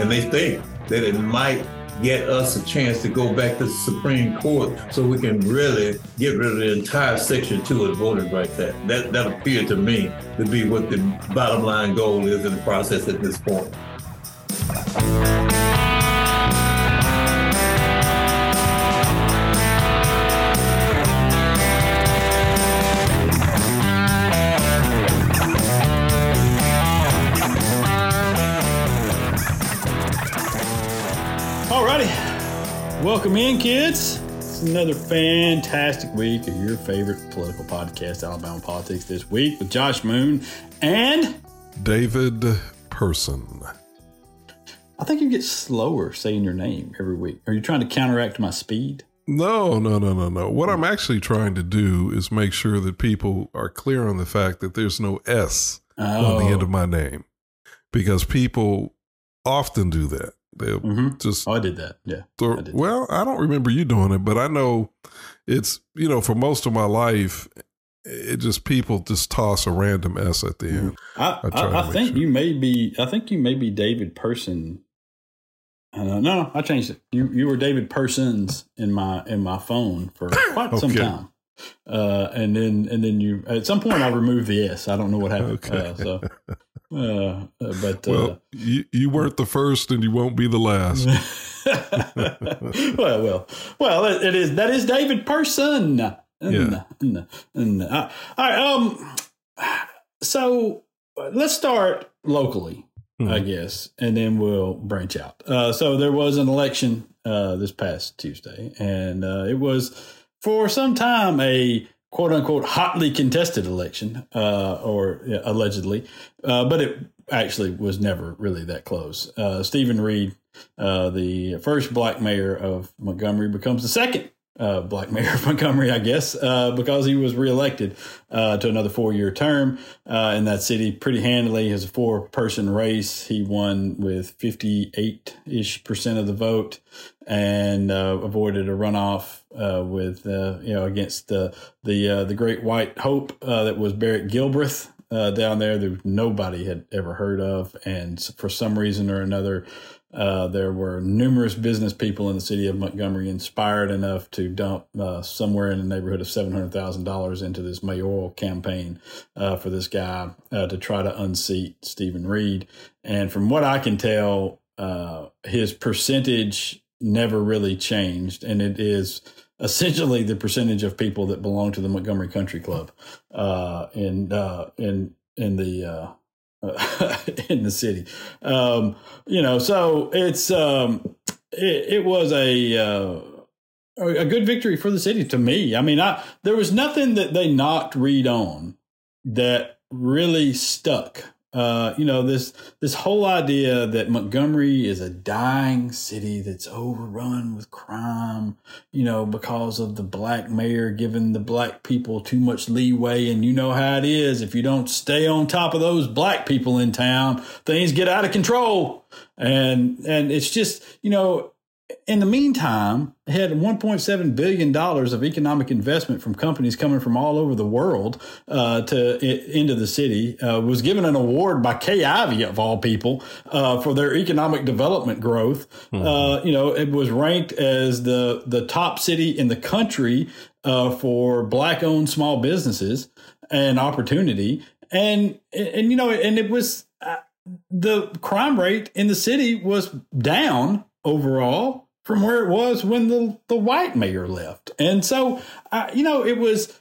And they think that it might get us a chance to go back to the Supreme Court so we can really get rid of the entire Section 2 of the Voting Rights Act. That, that appeared to me to be what the bottom line goal is in the process at this point. Welcome in, kids. It's another fantastic week of your favorite political podcast, Alabama Politics This Week, with Josh Moon and David Person. I think you get slower saying your name every week. Are you trying to counteract my speed? No, no, no, no, no. What I'm actually trying to do is make sure that people are clear on the fact that there's no S oh. on the end of oh. my name because people often do that. Mm-hmm. just. Oh, I did that. Yeah. Throw, I did well, I don't remember you doing it, but I know it's you know for most of my life, it just people just toss a random S at the end. I, I, I, I think sure. you may be. I think you may be David Person. Uh, no, no, I changed it. You you were David Persons in my in my phone for quite okay. some time. Uh, and then and then you at some point I removed the S. I don't know what happened. Okay. Uh, so uh, uh, but well, uh, you, you weren't the first, and you won't be the last. well, well, well. It, it is that is David Person. Yeah. all right. Um. So let's start locally, mm-hmm. I guess, and then we'll branch out. Uh, so there was an election uh, this past Tuesday, and uh, it was for some time a quote unquote hotly contested election, uh, or yeah, allegedly, uh, but it actually was never really that close. Uh, Steven Reed, uh, the first black mayor of Montgomery, becomes the second uh, black mayor of Montgomery, I guess, uh, because he was reelected uh, to another four year term uh, in that city pretty handily. A four person race, he won with 58 ish percent of the vote and uh, avoided a runoff uh, with, you know, against the the, the great white hope that was Barrett Gilbreath. down there that nobody had ever heard of, and for some reason or another, uh, there were numerous business people in the city of Montgomery inspired enough to dump uh, somewhere in the neighborhood of seven hundred thousand dollars into this mayoral campaign uh, for this guy uh, to try to unseat Steven Reed. And from what I can tell, uh, his percentage never really changed, and it is essentially the percentage of people that belong to the Montgomery Country Club uh, in in in the in the city. Um, you know, so it's um, it, it was a uh, a good victory for the city to me. I mean, I there was nothing that they knocked Reed on that really stuck uh, you know this this whole idea that Montgomery is a dying city that's overrun with crime, you know, because of the black mayor giving the black people too much leeway, and you know how it is. If you don't stay on top of those black people in town, things get out of control, and and it's just you know in the meantime, had $1.7 billion of economic investment from companies coming from all over the world uh, to into the city. Uh, was given an award by Kay Ivey of all people uh, for their economic development growth. Mm-hmm. you know, it was ranked as the the top city in the country uh, for black owned small businesses and opportunity. And and you know, and it was uh, the crime rate in the city was down overall from where it was when the the white mayor left. And so, uh, you know, it was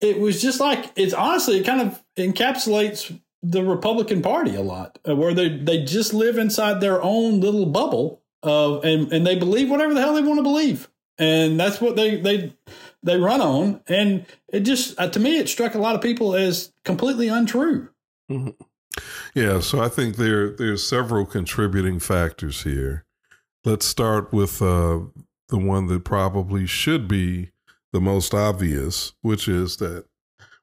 it was just like it's honestly it kind of encapsulates the Republican Party a lot, uh, where they they just live inside their own little bubble of and and they believe whatever the hell they want to believe, and that's what they they they run on. And it just uh, to me it struck a lot of people as completely untrue. Mm-hmm. Yeah, so I think there there's several contributing factors here. Let's start with uh, the one that probably should be the most obvious, which is that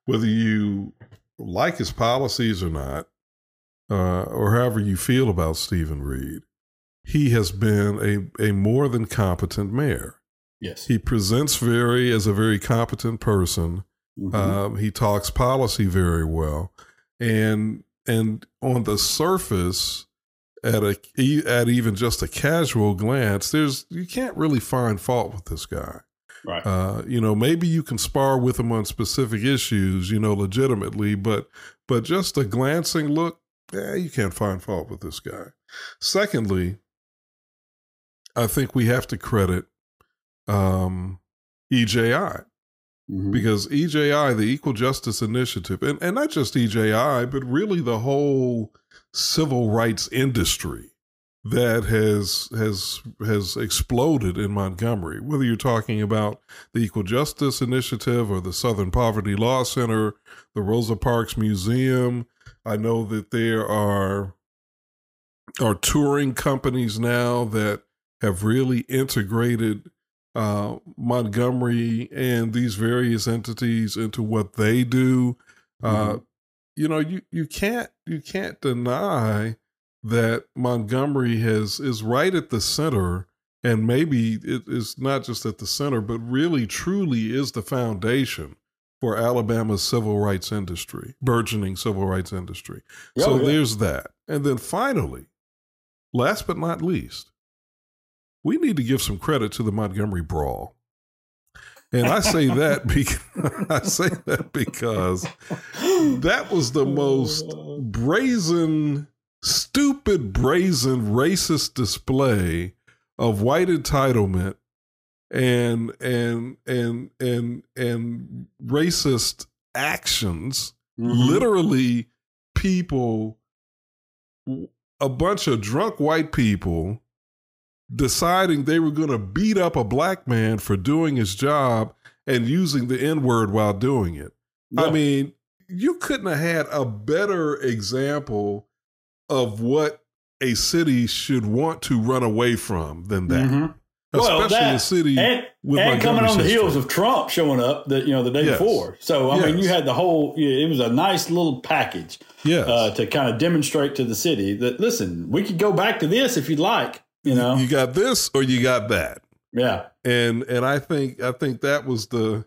whether you like his policies or not, uh, or however you feel about Steven Reed, he has been a, a more than competent mayor. Yes. He presents very as a very competent person. Mm-hmm. Um, he talks policy very well. And and on the surface, at a at even just a casual glance, there's you can't really find fault with this guy. Right. Uh, you know, maybe you can spar with him on specific issues, you know, legitimately, but but just a glancing look, yeah, you can't find fault with this guy. Secondly, I think we have to credit um, EJI mm-hmm. because EJI, the Equal Justice Initiative, and, and not just EJI, but really the whole civil rights industry that has has has exploded in Montgomery. Whether you're talking about the Equal Justice Initiative or the Southern Poverty Law Center, the Rosa Parks Museum, I know that there are are touring companies now that have really integrated uh, Montgomery and these various entities into what they do. Uh, mm-hmm. You know, you you can't you can't deny that Montgomery has is right at the center, and maybe it is not just at the center, but really truly is the foundation for Alabama's civil rights industry, burgeoning civil rights industry. Oh, so yeah. there's that. And then finally, last but not least, we need to give some credit to the Montgomery Brawl. And I say that because I say that because that was the most brazen stupid, brazen, racist display of white entitlement and and and and and racist actions mm-hmm. literally people a bunch of drunk white people deciding they were going to beat up a black man for doing his job and using the n word while doing it yeah. i mean you couldn't have had a better example of what a city should want to run away from than that. Mm-hmm. Especially well, that, a city and, with and coming on the heels of Trump showing up that you know the day yes. before. So I yes. mean, you had the whole. Yeah it was a nice little package. Yes. Uh, to kind of demonstrate to the city that listen, we could go back to this if you'd like. You know, you got this or you got that. Yeah. And and I think I think that was the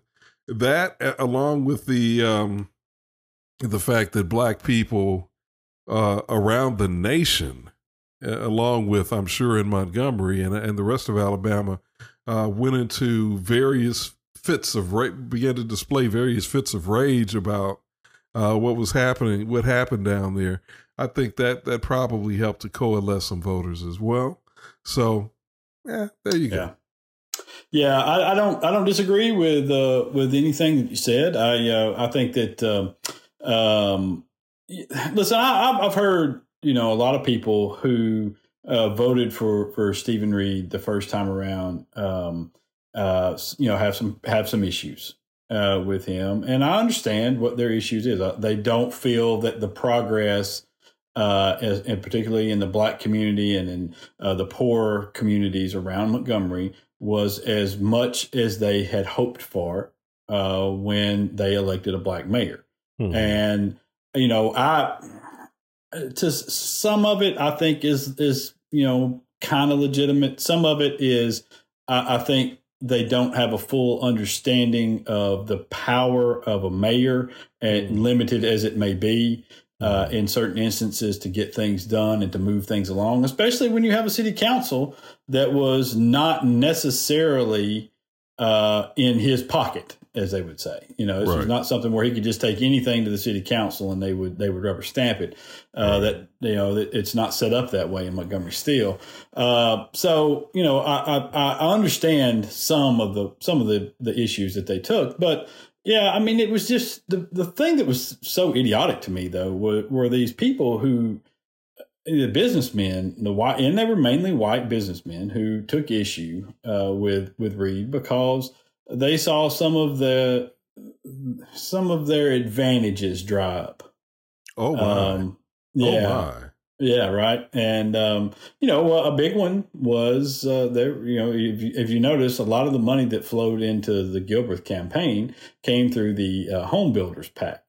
that along with the um the fact that black people uh, around the nation, uh, along with, I'm sure, in Montgomery and, and the rest of Alabama, uh, went into various fits of ra- began to display various fits of rage about uh, what was happening, what happened down there. I think that that probably helped to coalesce some voters as well. So, yeah, there you go. Yeah. Yeah, I, I, don't. I don't disagree with uh, with anything that you said. I uh, I think that um, um listen, I, have heard you know a lot of people who uh, voted for for Steven Reed the first time around. Um, uh, you know, have some have some issues uh, with him, and I understand what their issues is. They don't feel that the progress, uh, as, and particularly in the black community and in uh, the poor communities around Montgomery, was as much as they had hoped for uh, when they elected a black mayor. Mm-hmm. And you know, I to some of it I think is is you know kind of legitimate. Some of it is I, I think they don't have a full understanding of the power of a mayor, and mm-hmm. limited as it may be. Uh, mm-hmm. in certain instances, to get things done and to move things along, especially when you have a city council that was not necessarily uh, in his pocket as they would say. You know, this right. was not something where he could just take anything to the city council and they would they would rubber stamp it. Uh, right. That you know, that it's not set up that way in Montgomery Steel. Uh, so you know, I, I, I understand some of the some of the the issues that they took, but yeah, I mean, it was just the the thing that was so idiotic to me though were, were these people who the businessmen, the white, and they were mainly white businessmen who took issue uh, with with Reed because they saw some of the some of their advantages dry up. Oh my! Um, yeah, oh my. Yeah, right. And um, you know, a big one was uh, there. You know, if you, if you notice, a lot of the money that flowed into the Gilbert campaign came through the uh, Home Builders PAC,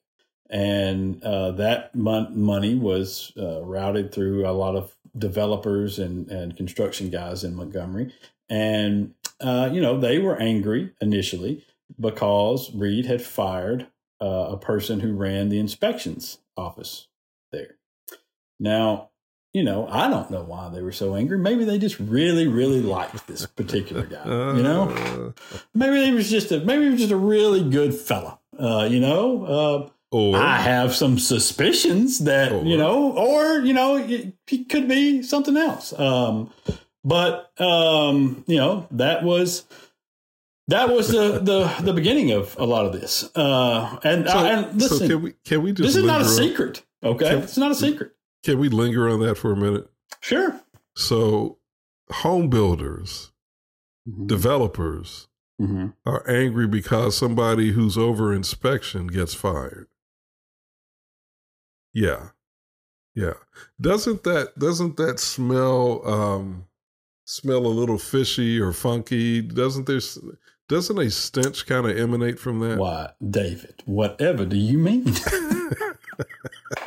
and uh, that mon- money was uh, routed through a lot of developers and and construction guys in Montgomery, and uh, you know, they were angry initially because Reed had fired uh, a person who ran the inspections office. Now, you know, I don't know why they were so angry. Maybe they just really, really liked this particular guy. You know, uh. maybe he was just a maybe he was just a really good fella. Uh, you know, uh, or I have some suspicions that or, you know, or you know, he could be something else. Um, but um, you know, that was that was the, the the beginning of a lot of this. Uh, and, so, uh, and listen, so can we can we just this is not a secret. Okay, can, it's not a secret. Can we linger on that for a minute? Sure. So, home builders, mm-hmm. developers mm-hmm. are angry because somebody who's over inspection gets fired. Yeah. Yeah. Doesn't that doesn't that smell um smell a little fishy or funky? Doesn't there doesn't a stench kind of emanate from that? Why, David, whatever do you mean?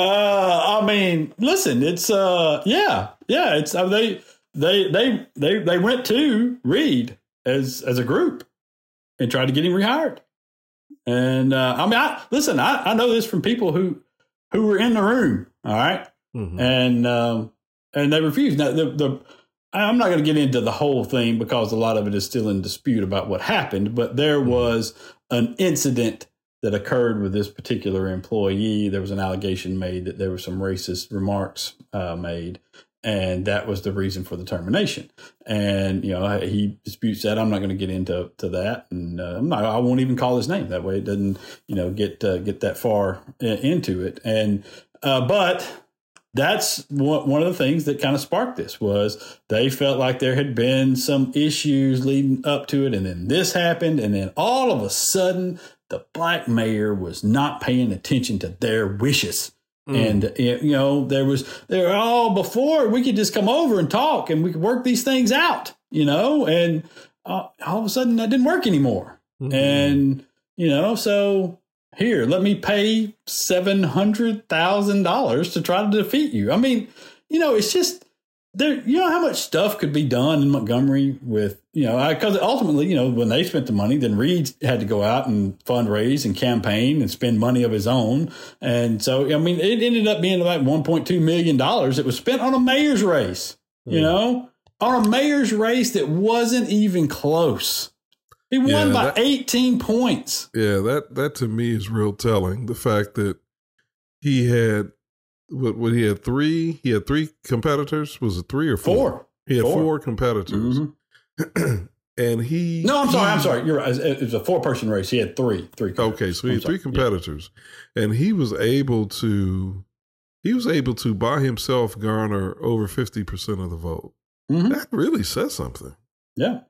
Uh, I mean, listen, it's uh, yeah, yeah, it's uh, they they they they they went to Reed as as a group and tried to get him rehired. And uh, I mean, I listen, I, I know this from people who who were in the room, all right? mm-hmm. and um, and they refused. Now, the the I'm not going to get into the whole thing because a lot of it is still in dispute about what happened, but there mm-hmm. was an incident that occurred with this particular employee. There was an allegation made that there were some racist remarks uh, made, and that was the reason for the termination. And you know, he disputes that. I'm not going to get into to that, and uh, not, i won't even call his name. That way, it doesn't you know get uh, get that far into it. And uh, but that's one of the things that kind of sparked this was they felt like there had been some issues leading up to it and then this happened and then all of a sudden the black mayor was not paying attention to their wishes. Mm. And you know there was there all before we could just come over and talk and we could work these things out, you know, and uh, all of a sudden that didn't work anymore. Mm-hmm. And you know, so here, let me pay seven hundred thousand dollars to try to defeat you. I mean, you know, it's just there. You know how much stuff could be done in Montgomery with you know, because ultimately, you know, when they spent the money, then Reed had to go out and fundraise and campaign and spend money of his own. And so, I mean, it ended up being about $1.2 million. It was spent on a mayor's race, you hmm. know, on a mayor's race that wasn't even close. He won yeah, by that, 18 points. Yeah, that, that to me is real telling. The fact that he had, what, what he had three, he had three competitors. Was it three or four? Four. He had four, four competitors. Mm-hmm and he no i'm sorry i'm sorry. You're right. It was a four person race. He had three three okay so he had three competitors. Yeah. and he was able to he was able to by himself garner over 50% of the vote. Mm-hmm. that really says something. Yeah.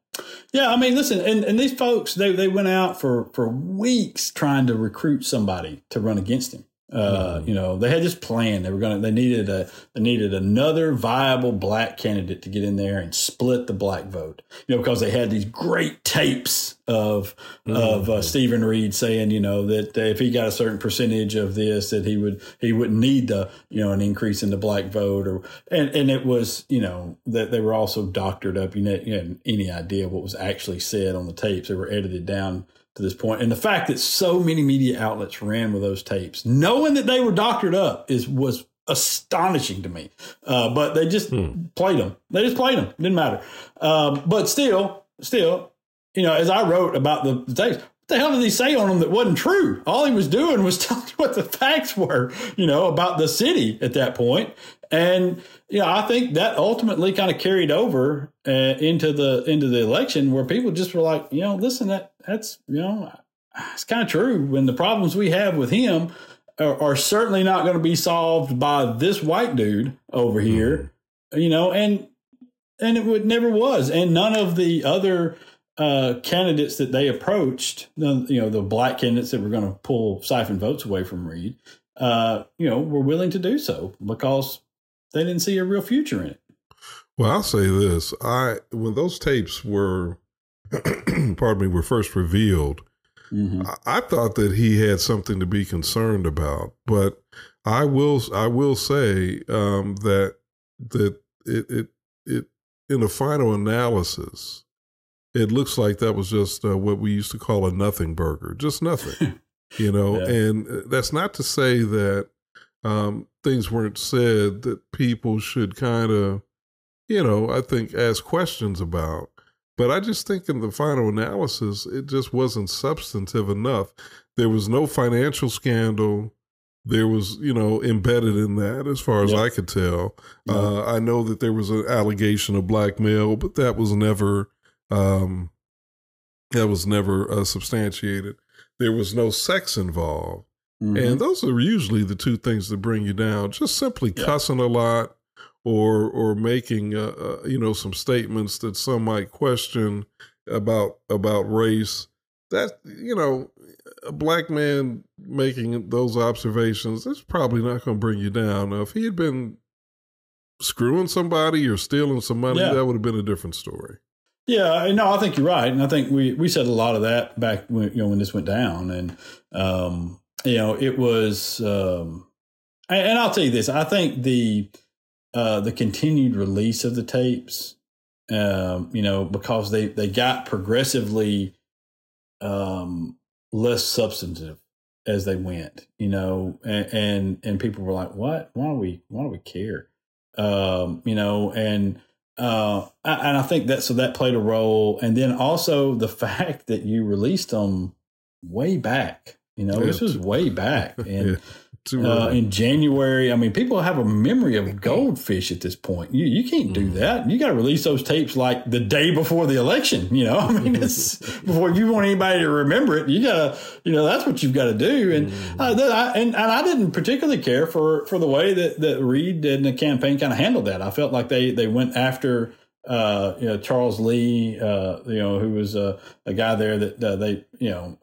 Yeah i mean listen and, and these folks they, they went out for for weeks trying to recruit somebody to run against him uh, mm-hmm. you know, they had this plan. They were going to, they needed a, they needed another viable black candidate to get in there and split the black vote, you know, because they had these great tapes of, mm-hmm. of uh, Steven Reed saying, you know, that if he got a certain percentage of this, that he would, he wouldn't need the, you know, an increase in the black vote or, and, and it was, you know, that they were also doctored up. You know, you had any idea what was actually said on the tapes. They were edited down to this point. And the fact that so many media outlets ran with those tapes, knowing that they were doctored up, is was astonishing to me. Uh, but they just hmm. played them. They just played them. Didn't matter. Um, but still, still, you know, as I wrote about the, the tapes, what the hell did he say on them that wasn't true? All he was doing was telling you what the facts were, you know, about the city at that point. And yeah, I think that ultimately kind of carried over uh, into the into the election where people just were like, you know, listen, that that's you know, it's kind of true. When the problems we have with him are, are certainly not going to be solved by this white dude over here, mm-hmm. you know, and and it would never was, and none of the other uh, candidates that they approached, you know, the black candidates that were going to pull siphon votes away from Reed, uh, you know, were willing to do so because they didn't see a real future in it. Well, I'll say this: I when those tapes were, pardon me, were first revealed, mm-hmm. I, I, thought that he had something to be concerned about. But I will, I will say um, that that it, it it in the final analysis, it looks like that was just uh, what we used to call a nothing burger, just nothing, you know. Yeah. And uh, that's not to say that um, things weren't said that people should kind of, you know, I think ask questions about. But I just think in the final analysis, it just wasn't substantive enough. There was no financial scandal. There was, you know, embedded in that, as far as yep. I could tell. Yep. Uh, I know that there was an allegation of blackmail, but that was never, um, that was never uh, substantiated. There was no sex involved. Mm-hmm. And those are usually the two things that bring you down. Just simply yeah. cussing a lot or or making uh, uh, you know some statements that some might question about about race. That you know, a black man making those observations is probably not going to bring you down. Now, if he had been screwing somebody or stealing some money, yeah. that would have been a different story. Yeah, no, I think you're right, and I think we we said a lot of that back when you know when this went down, and um, you know, it was, um, and, I'll tell you this: I think the uh, the continued release of the tapes, um, you know, because they they got progressively um, less substantive as they went, you know, and, and and, people were like, "What? Why do we? Why do we care?" Um, you know, and uh, and I think that so that played a role, and then also the fact that you released them way back you know, yeah. this was way back and yeah. uh, in January. I mean, people have a memory of goldfish at this point. You you can't do mm. that. You got to release those tapes like the day before the election. You know, I mean, it's before you want anybody to remember it, you gotta, you know, that's what you've got to do. And uh, mm. I, and and I didn't particularly care for for the way that that Reed and the campaign kind of handled that. I felt like they they went after uh, you know, Charles Lee, uh, you know, who was a, a guy there that uh, they, you know,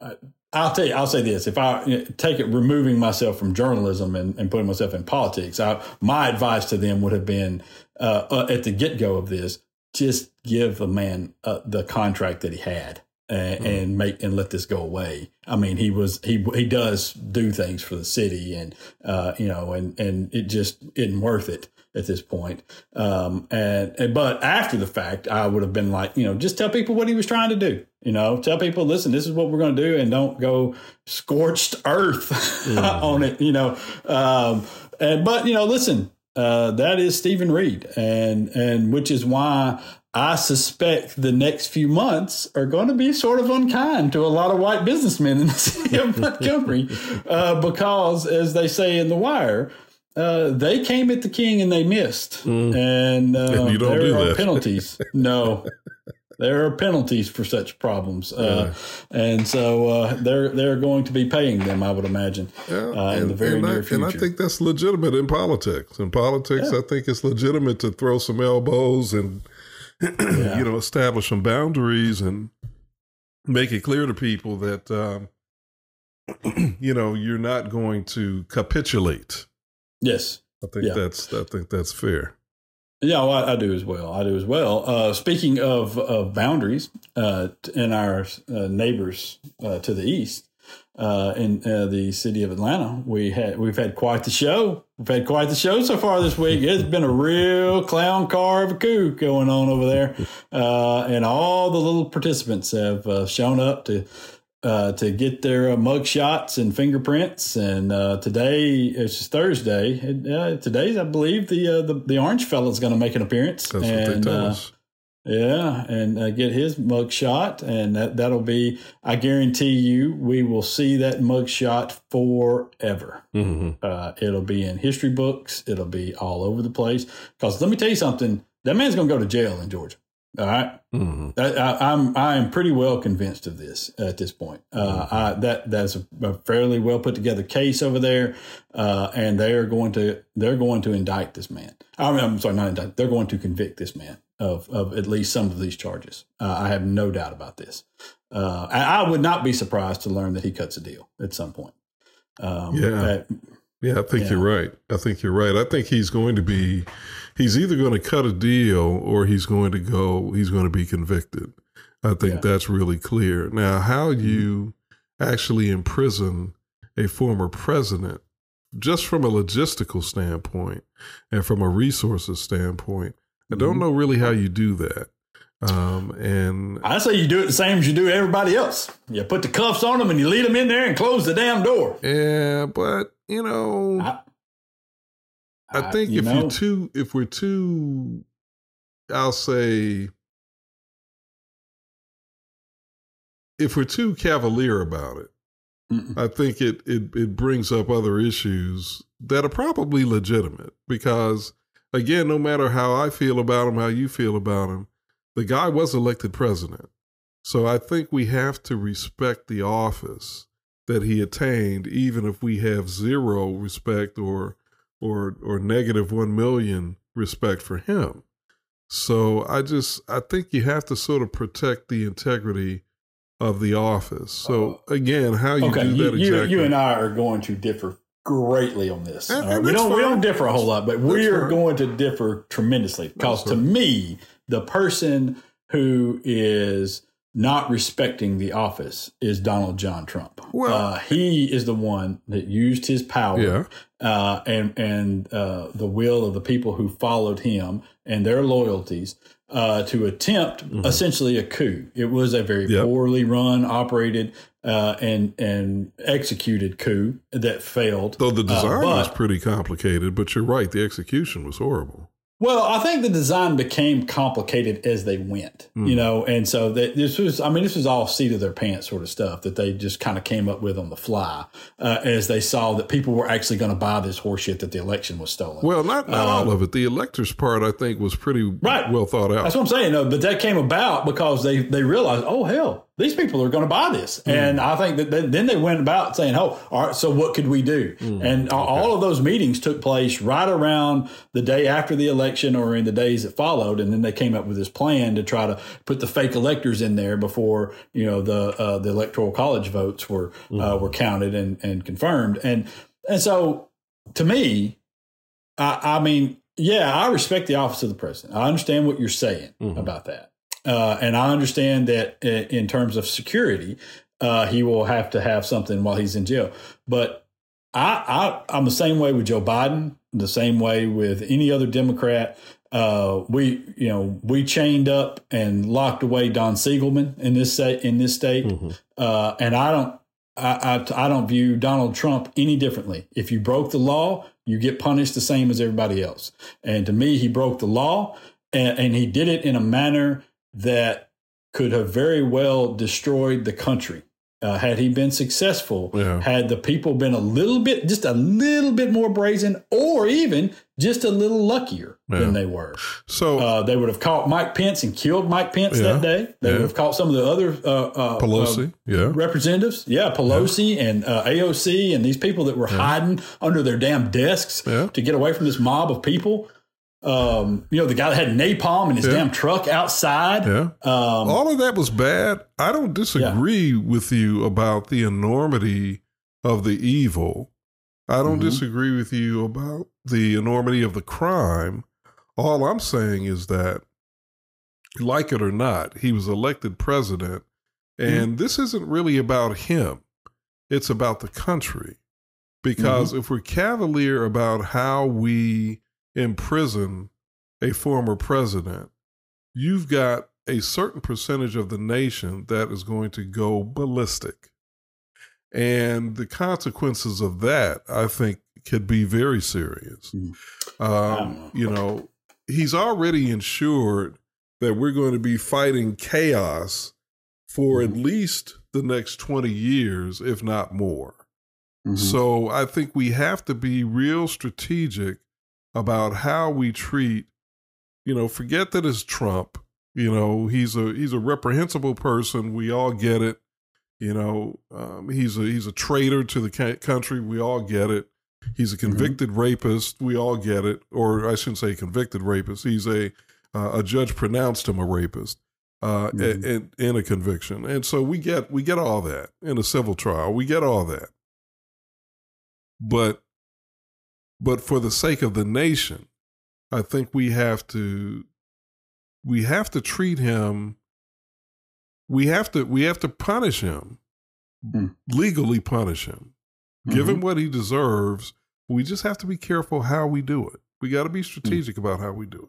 I'll tell you, I'll say this: if I take it, removing myself from journalism and, and putting myself in politics, I, my advice to them would have been uh, uh, at the get go of this: just give the man uh, the contract that he had and, mm. and, make and let this go away. I mean, he was he he does do things for the city, and uh, you know, and and it just isn't worth it at this point. Um, and, and, but after the fact, I would have been like, you know, just tell people what he was trying to do. You know, tell people, listen, this is what we're going to do, and don't go scorched earth mm. on it. You know, um, and but you know, listen, uh, that is Steven Reed, and and which is why I suspect the next few months are going to be sort of unkind to a lot of white businessmen in the city of Montgomery, uh, because as they say in The Wire uh, they came at the king and they missed, mm. and, uh, and there do are that. penalties. no, there are penalties for such problems, uh, yeah. and so uh, they're they're going to be paying them, I would imagine, yeah, uh, in the very near I, future. And I think that's legitimate in politics. In politics, yeah. I think it's legitimate to throw some elbows and you know establish some boundaries and make it clear to people that um, you know you're not going to capitulate Yes, I think yeah. that's I think that's fair. Yeah, well, I, I, do as well. I do as well. Uh, speaking of, of boundaries uh, in our uh, neighbors uh, to the east, uh, in uh, the city of Atlanta, we had we've had quite the show. We've had quite the show so far this week. It's been a real clown car of a coup going on over there, and all the little participants have shown up to uh, to get their uh, mug shots and fingerprints. And uh, today it's Thursday. Uh, today's, I believe, the uh, the, the orange fella's going to make an appearance. That's and, what they tell uh, us. Yeah, and uh, get his mug shot, and that that'll be. I guarantee you, we will see that mug shot forever. Mm-hmm. it'll be in history books. It'll be all over the place. Because let me tell you something, that man's going to go to jail in Georgia. All right? mm-hmm. I, am I am pretty well convinced of this at this point. Uh, mm-hmm. I, that that's a, a, fairly well put together case over there, uh, and they are going to they're going to indict this man. I mean, I'm sorry, not indict. They're going to convict this man of of at least some of these charges. Uh, I have no doubt about this. Uh, I, I, would not be surprised to learn that he cuts a deal at some point. Um, yeah. yeah, I think yeah. you're right. I think you're right. I think he's going to be he's either going to cut a deal or he's going to go he's going to be convicted i think yeah. that's really clear now how mm-hmm. you actually imprison a former president just from a logistical standpoint and from a resources standpoint i don't mm-hmm. know really how you do that um, and I say you do it the same as you do everybody else. You put the cuffs on them and you lead them in there and close the damn door. Yeah, but you know, I, I think you if know, you're too, if we're too, I'll say, if we're too cavalier about it, Mm-mm. I think it, it it brings up other issues that are probably legitimate because again, no matter how I feel about him, how you feel about him, the guy was elected president. So I think we have to respect the office that he attained, even if we have zero respect or or or negative one million respect for him. So I just I think you have to sort of protect the integrity of the office. So uh, again, how you okay, do that you, exactly? You and I are going to differ greatly on this. And, and we don't fine. we don't differ a whole lot, but we are going to differ tremendously because to me, the person who is not respecting the office is Donald John Trump. Well, uh, he is the one that used his power yeah. uh, and and uh, the will of the people who followed him and their loyalties uh, to attempt mm-hmm. essentially a coup. It was a very yep. poorly run, operated, uh, and and executed coup that failed. Though the uh, design but, was pretty complicated, but you're right, the execution was horrible. Well, I think the design became complicated as they went, mm. you know, and so that this was, I mean, this was all seat of their pants sort of stuff that they just kind of came up with on the fly uh, as they saw that people were actually going to buy this horseshit that the election was stolen. Well, not, not uh, all of it. The electors part, I think, was pretty right. well thought out. That's what I'm saying. No, but that came about because they, they realized, oh, hell, these people are going to buy this. Mm. And I think that then they went about saying, oh, all right, so what could we do? Mm. And okay. all of those meetings took place right around the day after the election or in the days that followed. And then they came up with this plan to try to put the fake electors in there before, you know, the, uh, the electoral college votes were, mm. uh, were counted and, and confirmed. And, and so to me, I, I mean, yeah, I respect the office of the president. I understand what you're saying mm-hmm. about that. Uh, and I understand that in terms of security, uh, he will have to have something while he's in jail. But I, I, am the same way with Joe Biden, the same way with any other Democrat. Uh, we, you know, we chained up and locked away Don Siegelman in this state. In this state, mm-hmm. uh, and I don't, I, I, I don't view Donald Trump any differently. If you broke the law, you get punished the same as everybody else. And to me, he broke the law, and, and he did it in a manner that could have very well destroyed the country. Uh, had he been successful, yeah. had the people been a little bit, just a little bit more brazen, or even just a little luckier yeah. than they were. So uh, they would have caught Mike Pence and killed Mike Pence yeah. that day. They would have caught some of the other uh, uh Pelosi, yeah, representatives, yeah, Pelosi and uh, AOC, and these people that were hiding under their damn desks to get away from this mob of people um, you know, the guy that had napalm in his yeah. damn truck outside. Yeah. Um, All of that was bad. I don't disagree yeah. with you about the enormity of the evil. I don't mm-hmm. disagree with you about the enormity of the crime. All I'm saying is that, like it or not, he was elected president. And mm-hmm. this isn't really about him, it's about the country. Because mm-hmm. if we're cavalier about how we imprison a former president, you've got a certain percentage of the nation that is going to go ballistic. And the consequences of that, I think, could be very serious. Mm. Um, you know, he's already ensured that we're going to be fighting chaos for mm-hmm. at least the next 20 years, if not more. Mm-hmm. So I think we have to be real strategic about how we treat, you know, forget that it's Trump. You know, he's a he's a reprehensible person. We all get it. You know, um, he's a he's a traitor to the country. We all get it. He's a mm-hmm. convicted mm-hmm. rapist. We all get it. Or I shouldn't say convicted rapist. He's a uh, a judge pronounced him a rapist uh, mm-hmm. in, in a conviction, and so we get we get all that in a civil trial. We get all that. But but for the sake of the nation, I think we have to we have to treat him we have to we have to punish him mm. legally punish him mm-hmm. give him mm-hmm. what he deserves we just have to be careful how we do it we got to be mm. strategic mm. about how we do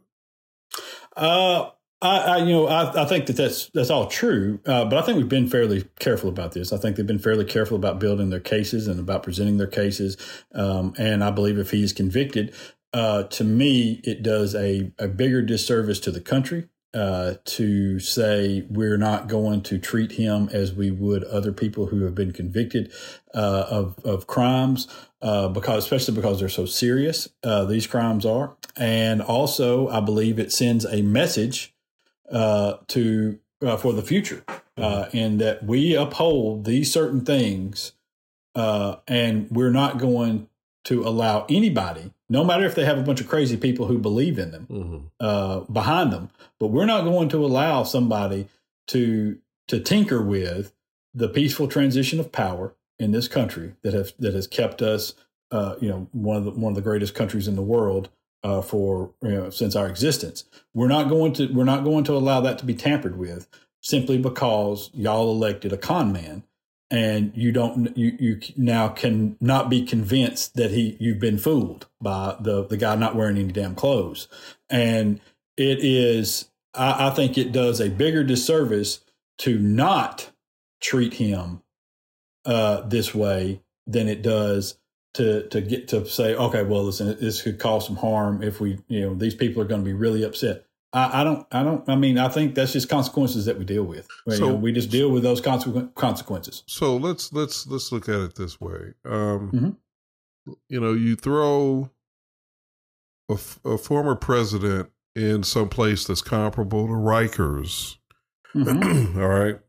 it uh I, I, you know, I, I, think that that's that's all true, uh, but I think we've been fairly careful about this. I think they've been fairly careful about building their cases and about presenting their cases. Um, and I believe if he is convicted, uh, to me, it does a, a bigger disservice to the country uh, to say we're not going to treat him as we would other people who have been convicted uh, of of crimes, uh, because especially because they're so serious. Uh, these crimes are, and also I believe it sends a message uh, to uh, for the future, in that we uphold these certain things, and we're not going to allow anybody, no matter if they have a bunch of crazy people who believe in them mm-hmm. uh, behind them, but we're not going to allow somebody to to tinker with the peaceful transition of power in this country that has that has kept us, uh, you know, one of the one of the greatest countries in the world uh, for you know, since our existence. We're not going to we're not going to allow that to be tampered with simply because y'all elected a con man and you don't you you now can not be convinced that he you've been fooled by the the guy not wearing any damn clothes and it is I, I think it does a bigger disservice to not treat him uh, this way than it does to to get to say okay well listen this could cause some harm if we you know these people are going to be really upset I, I, don't. I don't. I mean, I think that's just consequences that we deal with. So, you know, we just deal with those consequences. So let's let's let's look at it this way. Um, mm-hmm. You know, you throw a, a, former president in some place that's comparable to Rikers, mm-hmm. all right,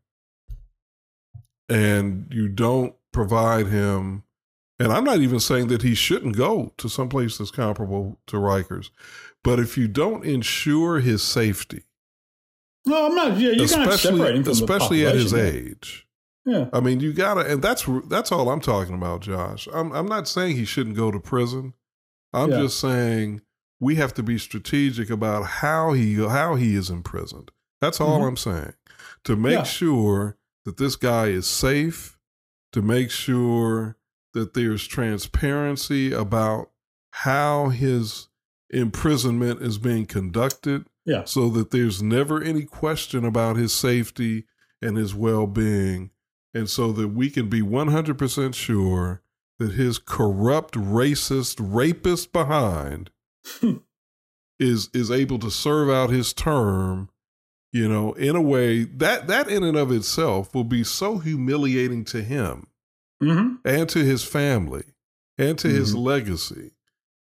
and you don't provide him. And I'm not even saying that he shouldn't go to some place that's comparable to Rikers but if you don't ensure his safety, no, I'm not. Yeah, you got to separate him from especially at his age. Yeah, I mean, you gotta, and that's that's all I'm talking about, Josh. I'm I'm not saying he shouldn't go to prison. I'm yeah. just saying we have to be strategic about how he how he is imprisoned. That's all mm-hmm. I'm saying. To make yeah. sure that this guy is safe, to make sure that there's transparency about how his imprisonment is being conducted. Yeah. So that there's never any question about his safety and his well being. And so that we can be 100% sure that his corrupt, racist, rapist behind is is able to serve out his term, you know, in a way that that in and of itself will be so humiliating to him mm-hmm. and to his family and to mm-hmm. his legacy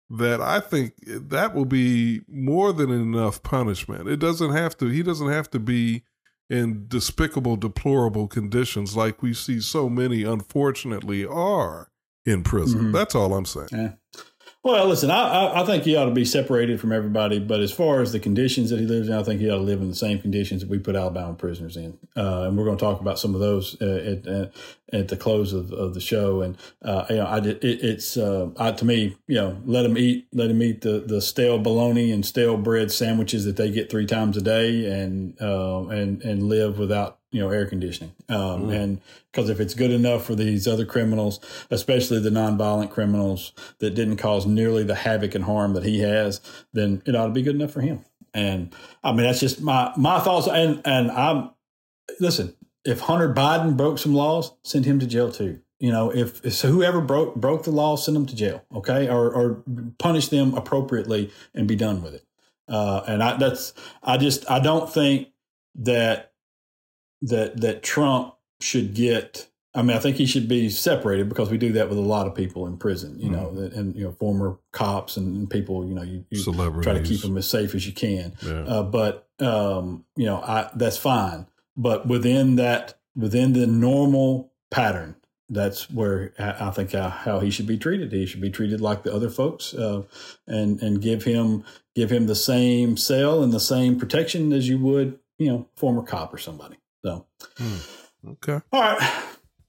that I think that will be more than enough punishment. It doesn't have to, he doesn't have to be in despicable, deplorable conditions like we see so many, unfortunately, are in prison. Mm-hmm. That's all I'm saying. Yeah. Well, listen, I, I think he ought to be separated from everybody. But as far as the conditions that he lives in, I think he ought to live in the same conditions that we put Alabama prisoners in. Uh, and we're going to talk about some of those uh, at, at the close of, of the show. And uh, you know, I it, it's uh, I, to me, you know, let him eat, let him eat the, the stale bologna and stale bread sandwiches that they get three times a day, and uh, and and live without you know air conditioning. Um, mm. and because if it's good enough for these other criminals especially the nonviolent criminals that didn't cause nearly the havoc and harm that he has then it ought to be good enough for him. And i mean that's just my my thoughts. And and i'm listen if hunter biden broke some laws send him to jail too. You know if so whoever broke broke the law send them to jail okay? Or or punish them appropriately and be done with it. Uh, and i that's i just i don't think that that that Trump should get. I mean, I think he should be separated because we do that with a lot of people in prison, you mm-hmm. know, and you know, former cops and people, you know, you, you try to keep them as safe as you can. Yeah. Uh, but um, you know, I, that's fine. But within that, within the normal pattern, that's where I think how, how, he should be treated. He should be treated like the other folks, uh, and and give him give him the same cell and the same protection as you would, you know, former cop or somebody. So, hmm. okay. All right.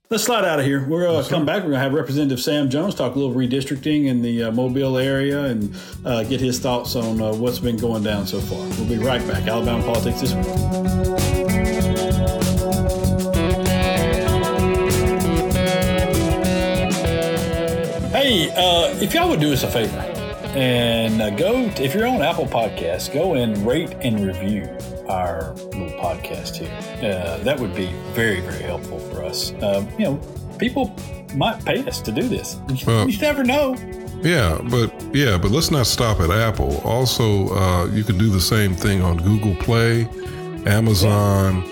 Let's slide out of here. We're going to come back. We're going to have Representative Sam Jones talk a little redistricting in the uh, Mobile area and uh, get his thoughts on uh, what's been going down so far. We'll be right back. Alabama Politics this week. Hey, uh, if y'all would do us a favor and uh, go, to, if you're on Apple Podcasts, go and rate and review our little podcast here. Uh, that would be very, very helpful for us. Uh, you know, people might pay us to do this. You, well, you never know. Yeah, but yeah, but let's not stop at Apple. Also, uh, you can do the same thing on Google Play, Amazon,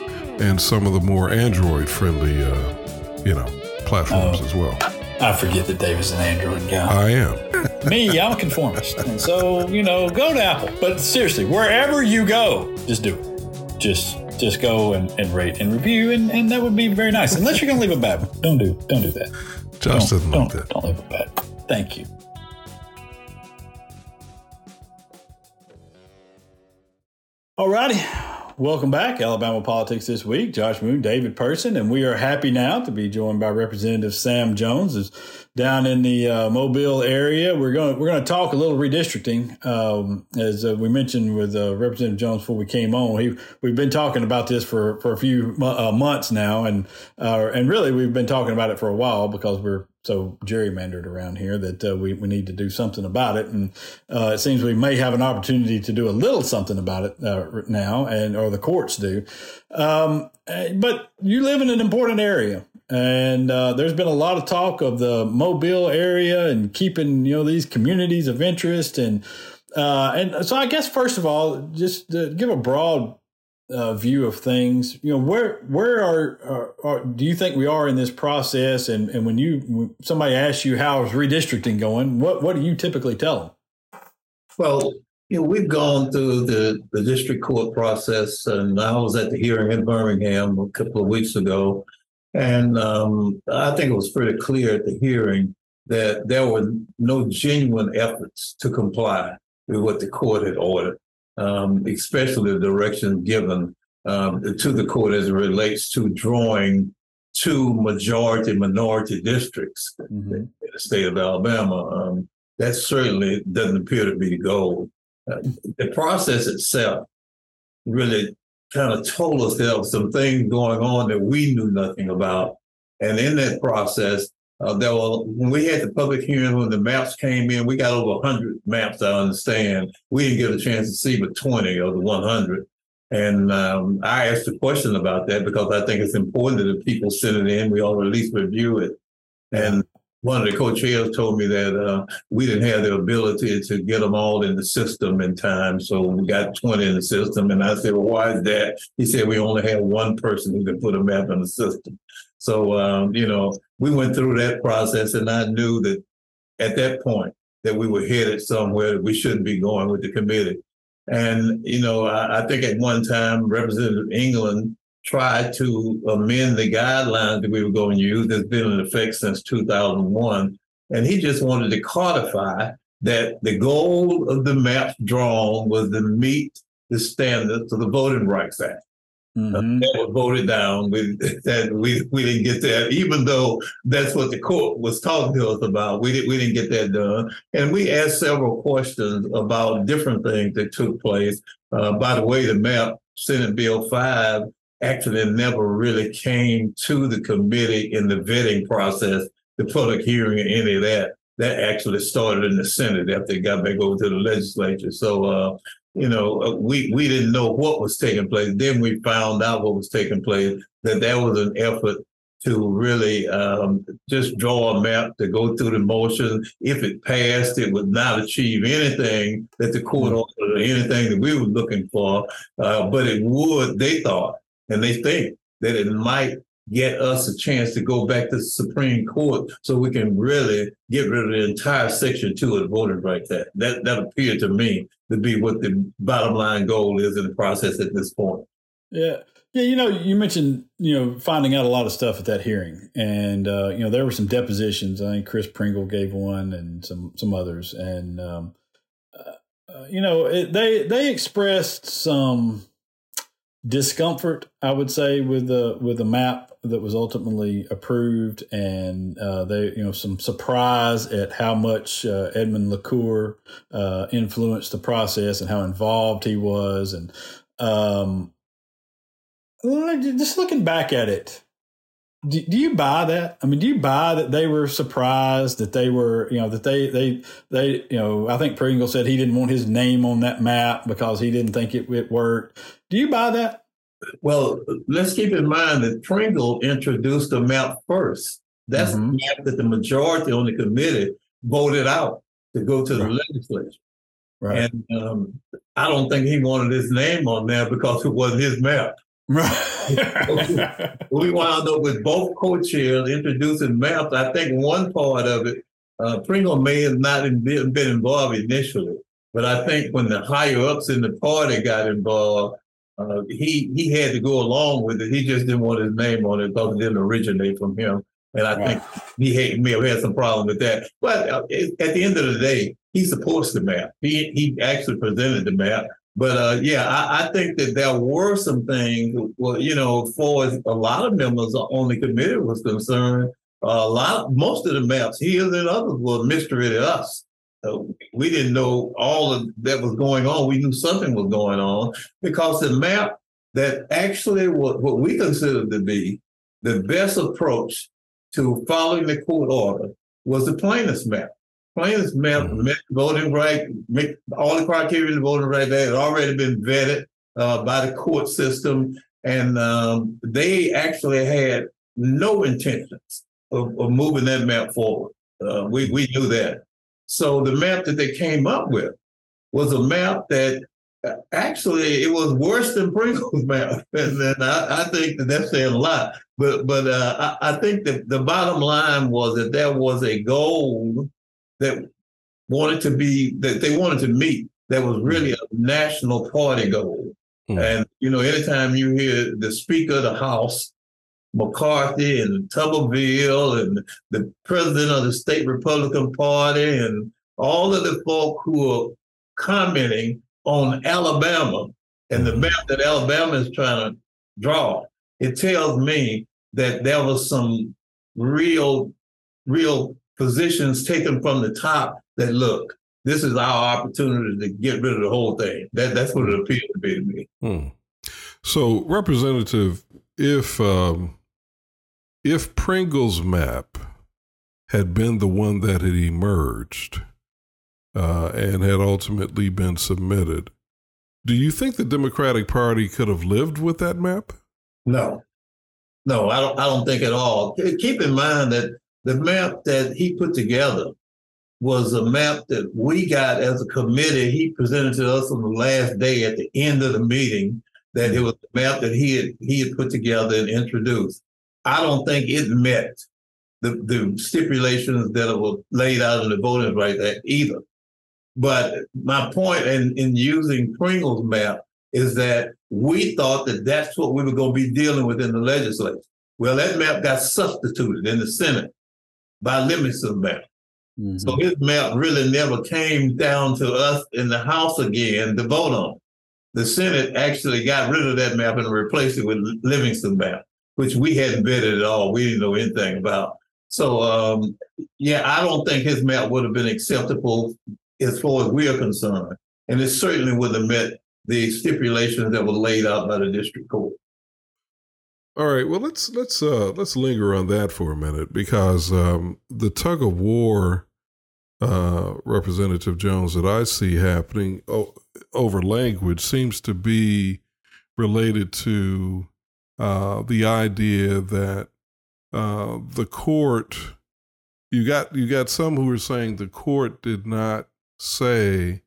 and some of the more Android-friendly, uh, you know, platforms oh, as well. I forget that Dave is an Android guy. I am. Me, I'm a conformist, and so you know, go to Apple. But seriously, wherever you go, just do it. Just just go and, and rate and review, and, and that would be very nice. Unless you're gonna leave a bad one, don't do don't do that. Josh don't, doesn't don't, like that. Don't leave a bad. One. Thank you. Alrighty. Welcome back, Alabama Politics This Week. Josh Moon, David Person, and we are happy now to be joined by Representative Sam Jones, is down in the uh, Mobile area. We're going we're going to talk a little redistricting, um, as uh, we mentioned with uh, Representative Jones before we came on. He, we've been talking about this for for a few uh, months now, and uh, and really we've been talking about it for a while because we're so gerrymandered around here that uh, we, we need to do something about it. And uh, it seems we may have an opportunity to do a little something about it uh, now, and or the courts do. Um, eh, but you live in an important area, and uh, there's been a lot of talk of the Mobile area and keeping you know these communities of interest and. Uh, and so, I guess first of all, just give a broad uh, view of things, you know, where where are, are, are, do you think we are in this process? And and when you when somebody asks you how's redistricting going, what what do you typically tell them? Well, you know, we've gone through the the district court process, and I was at the hearing in Birmingham a couple of weeks ago, and um, I think it was pretty clear at the hearing that there were no genuine efforts to comply with what the court had ordered um, especially the direction given um, to the court as it relates to drawing two majority minority districts mm-hmm. in the state of Alabama. Um, that certainly doesn't appear to be the goal. Uh, the process itself really kind of told us there were some things going on that we knew nothing about. And in that process, uh, there were when we had the public hearing when the maps came in, we got over 100 maps. I understand we didn't get a chance to see but 20 of the 100. And um, I asked a question about that because I think it's important that if people send it in, we all at least review it. And one of the co-chairs told me that uh, we didn't have the ability to get them all in the system in time. So we got 20 in the system. And I said, well, why is that? He said, we only have one person who can put a map in the system. So, um, you know, we went through that process, and I knew that at that point that we were headed somewhere that we shouldn't be going with the committee. And, you know, I, I think at one time, Representative England tried to amend the guidelines that we were going to use that's been in effect since 2001. And he just wanted to codify that the goal of the maps drawn was to meet the standards of the Voting Rights Act. Mm-hmm. that was voted down. We that we we didn't get that, even though that's what the court was talking to us about. We didn't we didn't get that done, and we asked several questions about different things that took place. Uh, by the way, the map Senate Bill five actually never really came to the committee in the vetting process, the public hearing, or any of that. That actually started in the Senate after it got back over to the legislature. So uh, you know, uh, we we didn't know what was taking place. Then we found out what was taking place. That there was an effort to really um, just draw a map to go through the motions. If it passed, it would not achieve anything that the court mm. ordered or anything that we were looking for. Uh, but it would, they thought, and they think that it might get us a chance to go back to the Supreme Court so we can really get rid of the entire Section 2 of the Voting Rights Act. That, that appeared to me to be what the bottom line goal is in the process at this point. Yeah. Yeah, you know, you mentioned you know finding out a lot of stuff at that hearing, and uh, you know there were some depositions. I think Chris Pringle gave one, and some some others, and um, uh, uh you know it, they they expressed some discomfort, I would say, with the with the map that was ultimately approved, and uh, they you know some surprise at how much uh, Edmund LaCour uh, influenced the process and how involved he was, and um, just looking back at it. Do, do you buy that? I mean, do you buy that they were surprised that they were, you know, that they, they, they, you know, I think Pringle said he didn't want his name on that map because he didn't think it, it worked. Do you buy that? Well, let's keep in mind that Pringle introduced the map first. That's mm-hmm. the map that the majority on the committee voted out. to go to the legislature. Right. And um, I don't think he wanted his name on there because it wasn't his map. Right. we wound up with both co-chairs introducing maps. I think one part of it, uh, Pringle may have not been, been involved initially, but I think when the higher ups in the party got involved, uh, he he had to go along with it. He just didn't want his name on it because it didn't originate from him. And I think he had, may have had some problem with that. But uh, at the end of the day, he supports the map. He he actually presented the map. But uh, yeah, I, I, think that there were some things. Well, you know, for a lot of members on the committee was concerned, a lot, most of the maps, his and others, were mystery to us. Uh, we didn't know all of that was going on. We knew something was going on because the map that actually was what we considered to be the best approach to following the court order was the plaintiff's map. Plaintiff's map mm-hmm. voting right, make all the criteria of voting right there had already been vetted uh, by the court system, and um, they actually had no intentions of, of moving that map forward. Uh, we we knew that. So the map that they came up with was a map that actually it was worse than Pringle's map, and then I, I, think that that's saying a lot. But but uh, I, I, think that the bottom line was that there was a goal that wanted to be that they wanted to meet that was really a national party goal. Mm. And you know, anytime you hear the Speaker of the House, McCarthy and Tuberville and the president of the state Republican Party and all of the folk who are commenting on Alabama and the map that Alabama is trying to draw, it tells me that there was some real, real positions taken from the top that look, this is our opportunity to get rid of the whole thing. That that's what it appears to be to me. Hmm. So, Representative, if um, if Pringle's map had been the one that had emerged, uh, and had ultimately been submitted. Do you think the Democratic Party could have lived with that map? No, no, I don't. I don't think at all. Keep in mind that the map that he put together was a map that we got as a committee. He presented to us on the last day at the end of the meeting that it was the map that he had he had put together and introduced. I don't think it met the, the stipulations that were laid out in the voting right there either. But my point in, in using Pringle's map is that we thought that that's what we were going to be dealing with in the legislature. Well, that map got substituted in the Senate by Livingston map. Mm-hmm. So his map really never came down to us in the House again to vote on. The Senate actually got rid of that map and replaced it with Livingston map, which we hadn't vetted at all. We didn't know anything about. So um, yeah, I don't think his map would have been acceptable as far as we are concerned. And it certainly would have met the stipulations that were laid out by the district court. All right. Well, let's let's uh, let's linger on that for a minute because um, the tug of war, uh, Representative Jones, that I see happening o- over language seems to be related to uh, the idea that uh, the court. You got you got some who are saying the court did not say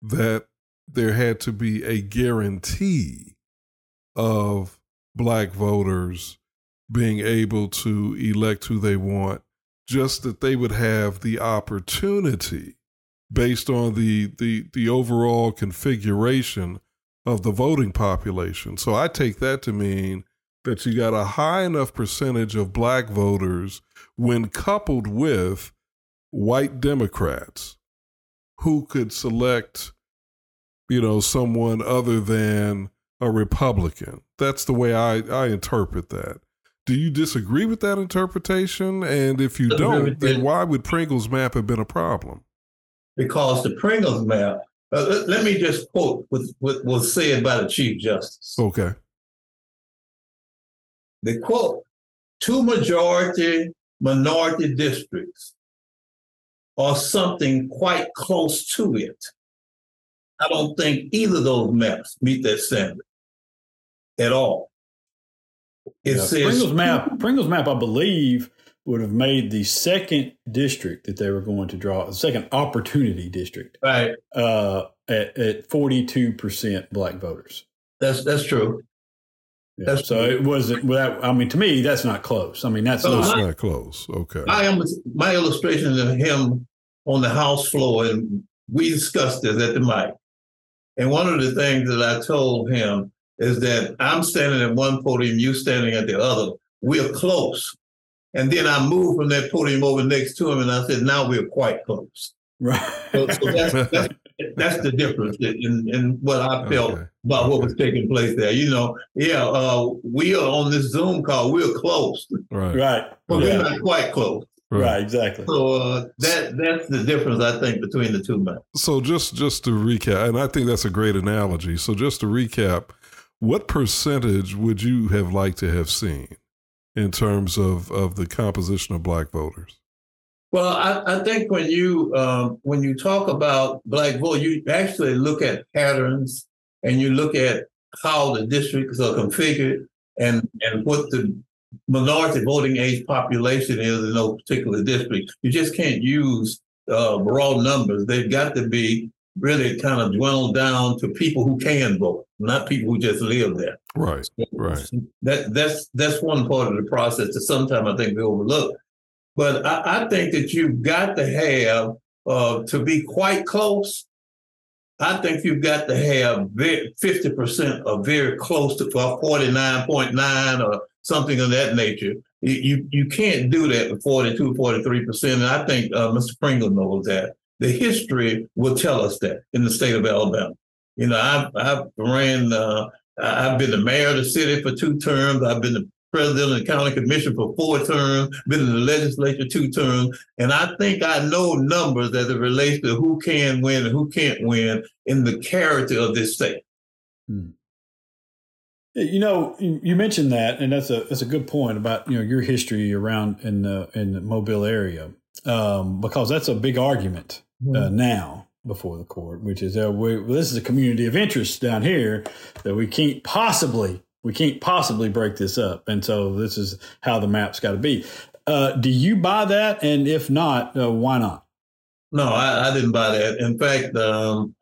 that there had to be a guarantee of black voters being able to elect who they want, just that they would have the opportunity based on the the the overall configuration of the voting population. So I take that to mean that you got a high enough percentage of black voters when coupled with white Democrats who could select, you know, someone other than a Republican. That's the way I, I interpret that. Do you disagree with that interpretation? And if you don't, then why would Pringle's map have been a problem? Because the Pringle's map, uh, let me just quote what, what was said by the Chief Justice. Okay. The quote, two majority minority districts or something quite close to it. I don't think either of those maps meet that standard at all. It yeah, says Pringle's map. Pringle's map, I believe, would have made the second district that they were going to draw, the second opportunity district, right, uh, at forty two percent black voters. That's that's true. Yeah. That's so true. it wasn't. Without, I mean, to me, that's not close. I mean, that's not, my, not close. Okay. I am my illustration of him on the House floor, and we discussed this at the mic. And one of the things that I told him is that I'm standing at one podium, you standing at the other. We're close. And then I moved from that podium over next to him, and I said, "Now we're quite close." Right. So, so that's, that's, that's the difference in, in what I felt okay. about what was taking place there. You know, yeah, uh, we are on this Zoom call. We're close. Right. Right. But yeah. we're not quite close. Right. right, exactly. So uh, that that's the difference I think between the two men. So just just to recap, and I think that's a great analogy. So just to recap, what percentage would you have liked to have seen in terms of of the composition of black voters? Well, I, I think when you um, when you talk about black vote, you actually look at patterns and you look at how the districts are configured and and what the minority voting age population is in those particular districts. You just can't use uh, raw numbers. They've got to be really kind of dwelled down to people who can vote, not people who just live there. Right, right. That that's that's one part of the process that sometimes I think we overlook. But I, I think that you've got to have uh, to be quite close. I think you've got to have fifty percent or very close to forty nine point nine or something of that nature. You you can't do that with 42, 43 percent. And I think uh, Mr. Pringle knows that. The history will tell us that in the state of Alabama. You know, I've I've ran. Uh, I've been the mayor of the city for two terms. I've been the president of the county commission for four terms, been in the legislature two terms, and I think I know numbers as it relates to who can win and who can't win in the character of this state. Hmm. You know, you mentioned that, and that's a that's a good point about you know your history around in the in the Mobile area, um, because that's a big argument uh, mm-hmm. now before the court, which is uh, we, well, this is a community of interest down here that we can't possibly we can't possibly break this up. And so this is how the map's got to be. Uh, do you buy that? And if not, uh, why not? No, I, I, didn't buy that. In fact, um,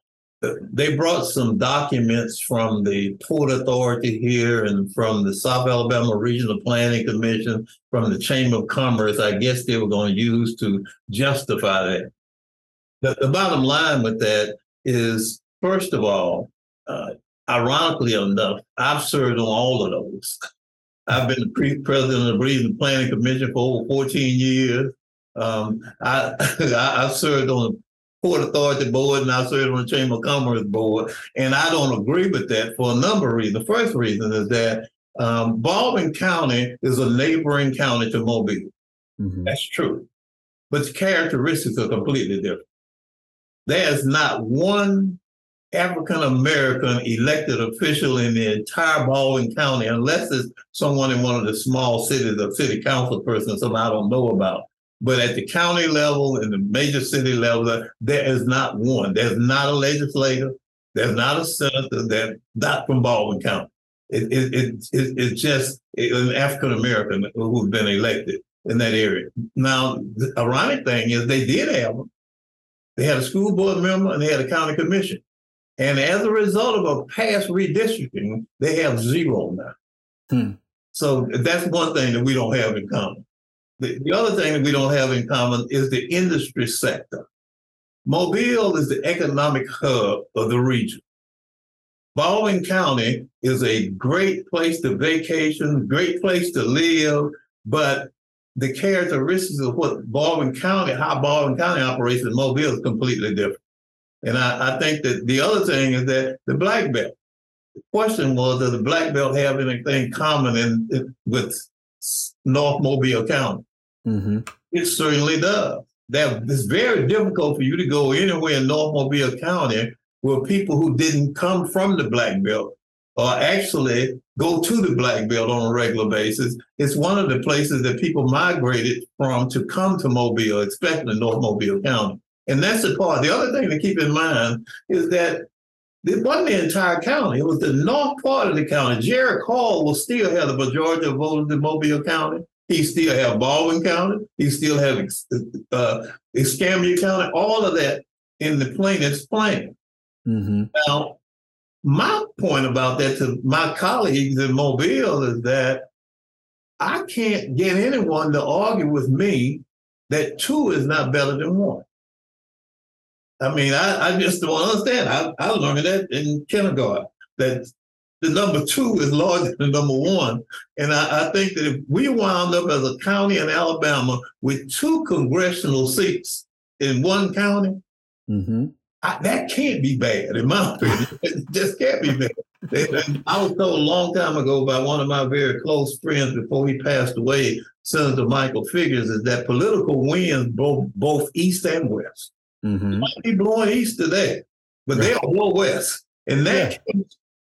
they brought some documents from the Port Authority here and from the South Alabama Regional Planning Commission, from the Chamber of Commerce. I guess they were going to use to justify that. The, the bottom line with that is, first of all, uh, ironically enough, I've served on all of those. I've been the president of the Regional Planning Commission for over 14 years. Um, I, I, have served on Port Authority Board and I served on the Chamber of Commerce Board. And I don't agree with that for a number of reasons. The first reason is that um, Baldwin County is a neighboring county to Mobile. Mm-hmm. That's true. But the characteristics are completely different. There's not one African American elected official in the entire Baldwin County, unless it's someone in one of the small cities, a city council person, something I don't know about. But at the county level and the major city level, there is not one. There's not a legislator. There's not a senator. That's not from Baldwin County. It, it, it, it it's just an African American who's been elected in that area. Now, the ironic thing is they did have them. They had a school board member and they had a county commission. And as a result of a past redistricting, they have zero now. Hmm. So that's one thing that we don't have in common. The, the other thing that we don't have in common is the industry sector. Mobile is the economic hub of the region. Baldwin County is a great place to vacation, great place to live, but the characteristics of what Baldwin County, how Baldwin County operates in Mobile is completely different. And I, I think that the other thing is that the black belt. The question was, does the black belt have anything common in, in with North Mobile County? Mm-hmm. It certainly does. That it's very difficult for you to go anywhere in North Mobile County where people who didn't come from the black belt or actually go to the black belt on a regular basis. It's one of the places that people migrated from to come to Mobile, especially North Mobile County. And that's the part. The other thing to keep in mind is that it wasn't the entire county. It was the north part of the county. Jerry Carl will still have the majority of voters in Mobile County. He still have Baldwin County. He still have uh, Escambia County. All of that in the plaintiff's plan. Mm-hmm. Now, my point about that to my colleagues in Mobile is that I can't get anyone to argue with me that two is not better than one. I mean, I, I just don't understand. I, I learned that in kindergarten that the number two is larger than number one. And I, I, think that if we wound up as a county in Alabama with two congressional seats in one county, mm-hmm. I, that can't be bad, in my opinion. it just can't be bad. I was told a long time ago by one of my very close friends before he passed away, Senator Michael Figures, is that political winds blow both east and west. Mm-hmm. might be blowing east today, but right. they'll blow west. And that yeah.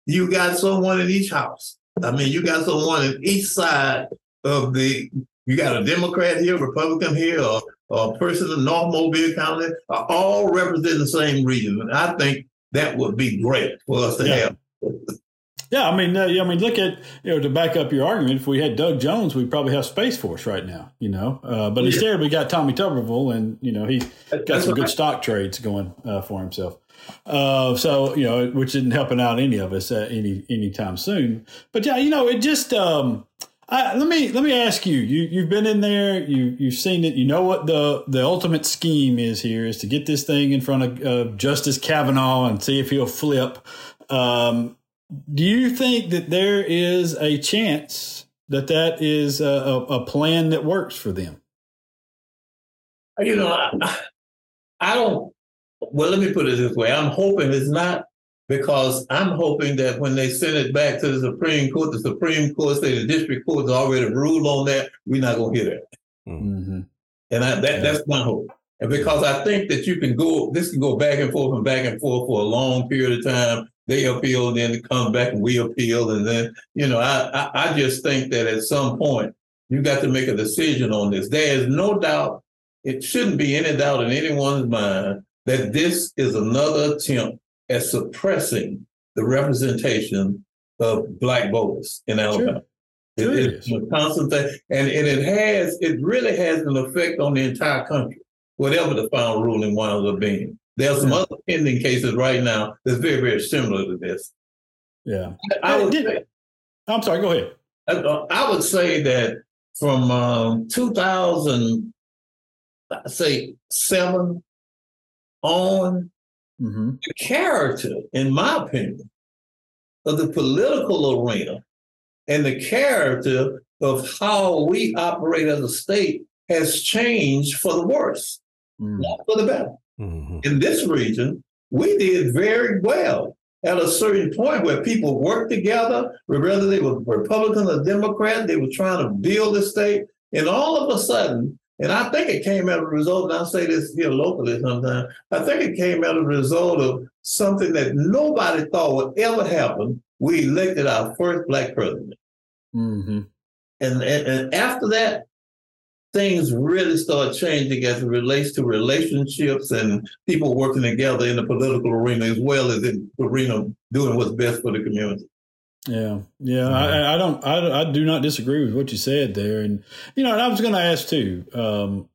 You got someone in each house. I mean, you got someone in each side of the. You got a Democrat here, Republican here, or, or a person in North Mobile County, all represent the same region. And I think that would be great for us to yeah. have. Yeah, I mean, uh, I mean, look at you know to back up your argument. If we had Doug Jones, we'd probably have Space Force right now. You know, uh, but yeah. instead we got Tommy Tuberville, and you know he got That's some good stock trades going uh, for himself. Uh, so you know, which isn't helping out any of us uh, any anytime soon. But yeah, you know, it just. Um, I, let me let me ask you. You you've been in there. You you've seen it. You know what the the ultimate scheme is here is to get this thing in front of uh, Justice Kavanaugh and see if he'll flip. Um, do you think that there is a chance that that is a, a plan that works for them? You know, I, I don't. Well, let me put it this way: I'm hoping it's not because I'm hoping that when they send it back to the Supreme Court, the Supreme Court say the district court's already ruled on that. We're not going to hear that. Mm-hmm. And I, that, yeah. that's my hope. And because I think that you can go, this can go back and forth and back and forth for a long period of time they appeal, and then it comes back and we appeal, and then you know, I, I I just think that at some point you got to make a decision on this. There is no doubt, it shouldn't be any doubt in anyone's mind that this is another attempt at suppressing the representation of black voters in Alabama. Sure. It, it's a constant thing, and, and it has it really has an effect on the entire country, whatever the final ruling winds up being. There are some yeah. other pending cases right now that's very, very similar to this. Yeah. I, would say, I'm sorry, go ahead. I, uh, I would say that from um, 2000, say seven on, mm-hmm. the character, in my opinion, of the political arena and the character of how we operate as a state has changed for the worse, mm. not for the better. Mm-hmm. In this region, we did very well at a certain point where people worked together, whether they were Republican or Democrat, they were trying to build the state. And all of a sudden, and I think it came as a result, and I'll say this here locally sometimes, I think it came as a result of something that nobody thought would ever happen. We elected our first black president. Mm-hmm. And, and, and after that, things really start changing as it relates to relationships and people working together in the political arena as well as in the arena doing what's best for the community. Yeah, yeah, I, I, don't, I, I do not disagree with what you said there, and you know, and I was going to ask too. Um,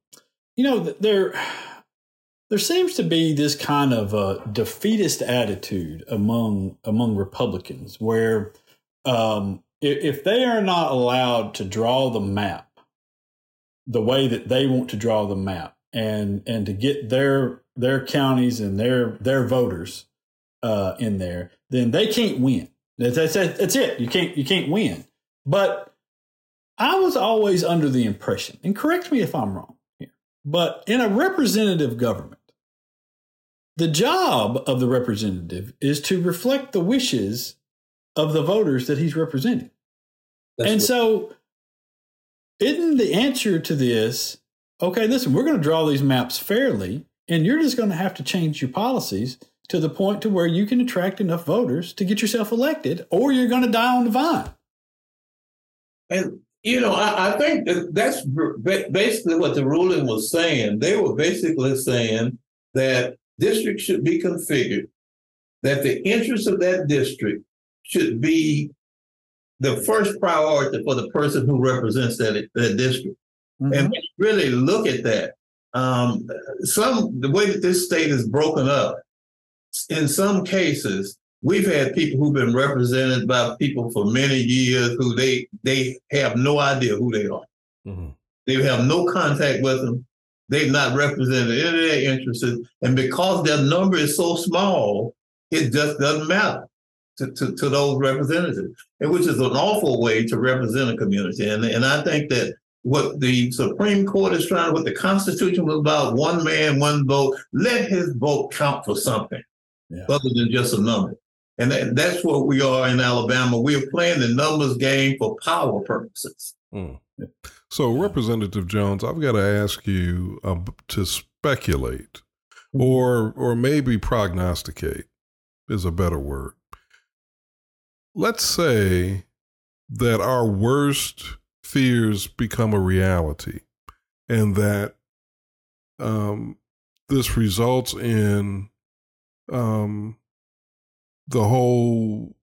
you know, there, there seems to be this kind of a defeatist attitude among among Republicans, where um, if, if they are not allowed to draw the map the way that they want to draw the map and and to get their their counties and their their voters uh, in there, then they can't win. That's, that's that's it. You can't you can't win. But I was always under the impression, and correct me if I'm wrong here, but in a representative government, the job of the representative is to reflect the wishes of the voters that he's representing. That's and what- so isn't the answer to this okay listen we're going to draw these maps fairly and you're just going to have to change your policies to the point to where you can attract enough voters to get yourself elected or you're going to die on the vine and you know i, I think that that's basically what the ruling was saying they were basically saying that districts should be configured that the interests of that district should be the first priority for the person who represents that, that district. Mm-hmm. And really look at that. Um, some the way that this state is broken up, in some cases, we've had people who've been represented by people for many years who they they have no idea who they are. Mm-hmm. They have no contact with them. They've not represented any of their interests. And because their number is so small, it just doesn't matter to, to, to those representatives, and which is an awful way to represent a community. And, and I think that what the Supreme Court is trying, what the Constitution was about, one man, one vote, let his vote count for something yeah. other than just a number. And that, that's what we are in Alabama. We are playing the numbers game for power purposes. Mm. So, Representative Jones, I've got to ask you uh, to speculate mm-hmm. or or maybe prognosticate is a better word. Let's say that our worst fears become a reality and that um, this results in um, the whole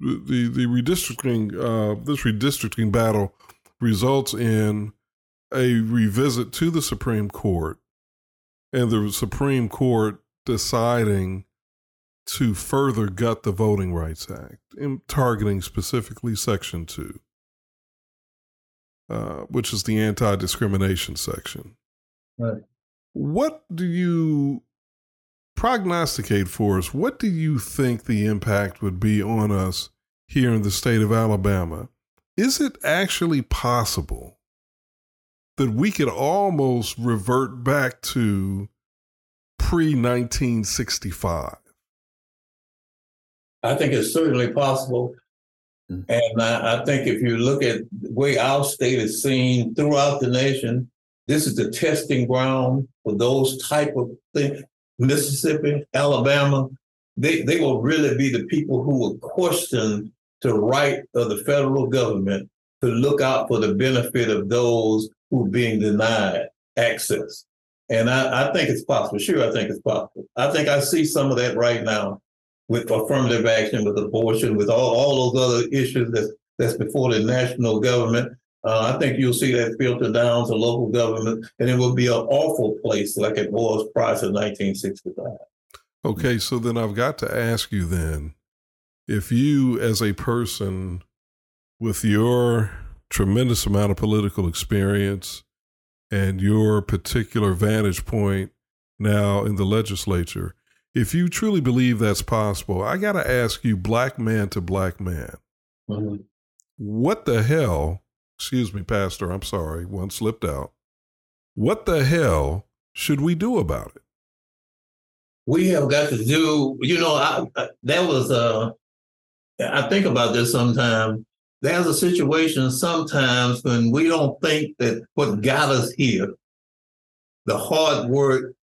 the the redistricting uh, this redistricting battle results in a revisit to the Supreme Court and the Supreme Court deciding to further gut the Voting Rights Act, in targeting specifically Section 2, uh, which is the anti discrimination section. Right. What do you prognosticate for us? What do you think the impact would be on us here in the state of Alabama? Is it actually possible that we could almost revert back to pre 1965? I think it's certainly possible. Mm-hmm. And I, I, think if you look at the way our state is seen throughout the nation, this is the testing ground for those type of things. Mississippi, Alabama, they, they will really be the people who will question the right of the federal government to look out for the benefit of those who are being denied access. And I, I think it's possible. Sure, I think it's possible. I think I see some of that right now with affirmative action, with abortion, with all, all those other issues that's, that's before the national government. Uh, I think you'll see that filter down to local government, and it will be an awful place like it was prior to 1965. Okay, so then I've got to ask you then if you, as a person with your tremendous amount of political experience and your particular vantage point now in the legislature, if you truly believe that's possible, I got to ask you, black man to black man, mm-hmm. what the hell? Excuse me, Pastor, I'm sorry, one slipped out. What the hell should we do about it? We have got to do, you know, I, I, that was, uh, I think about this sometimes. There's a situation sometimes when we don't think that what got us here, the hard work,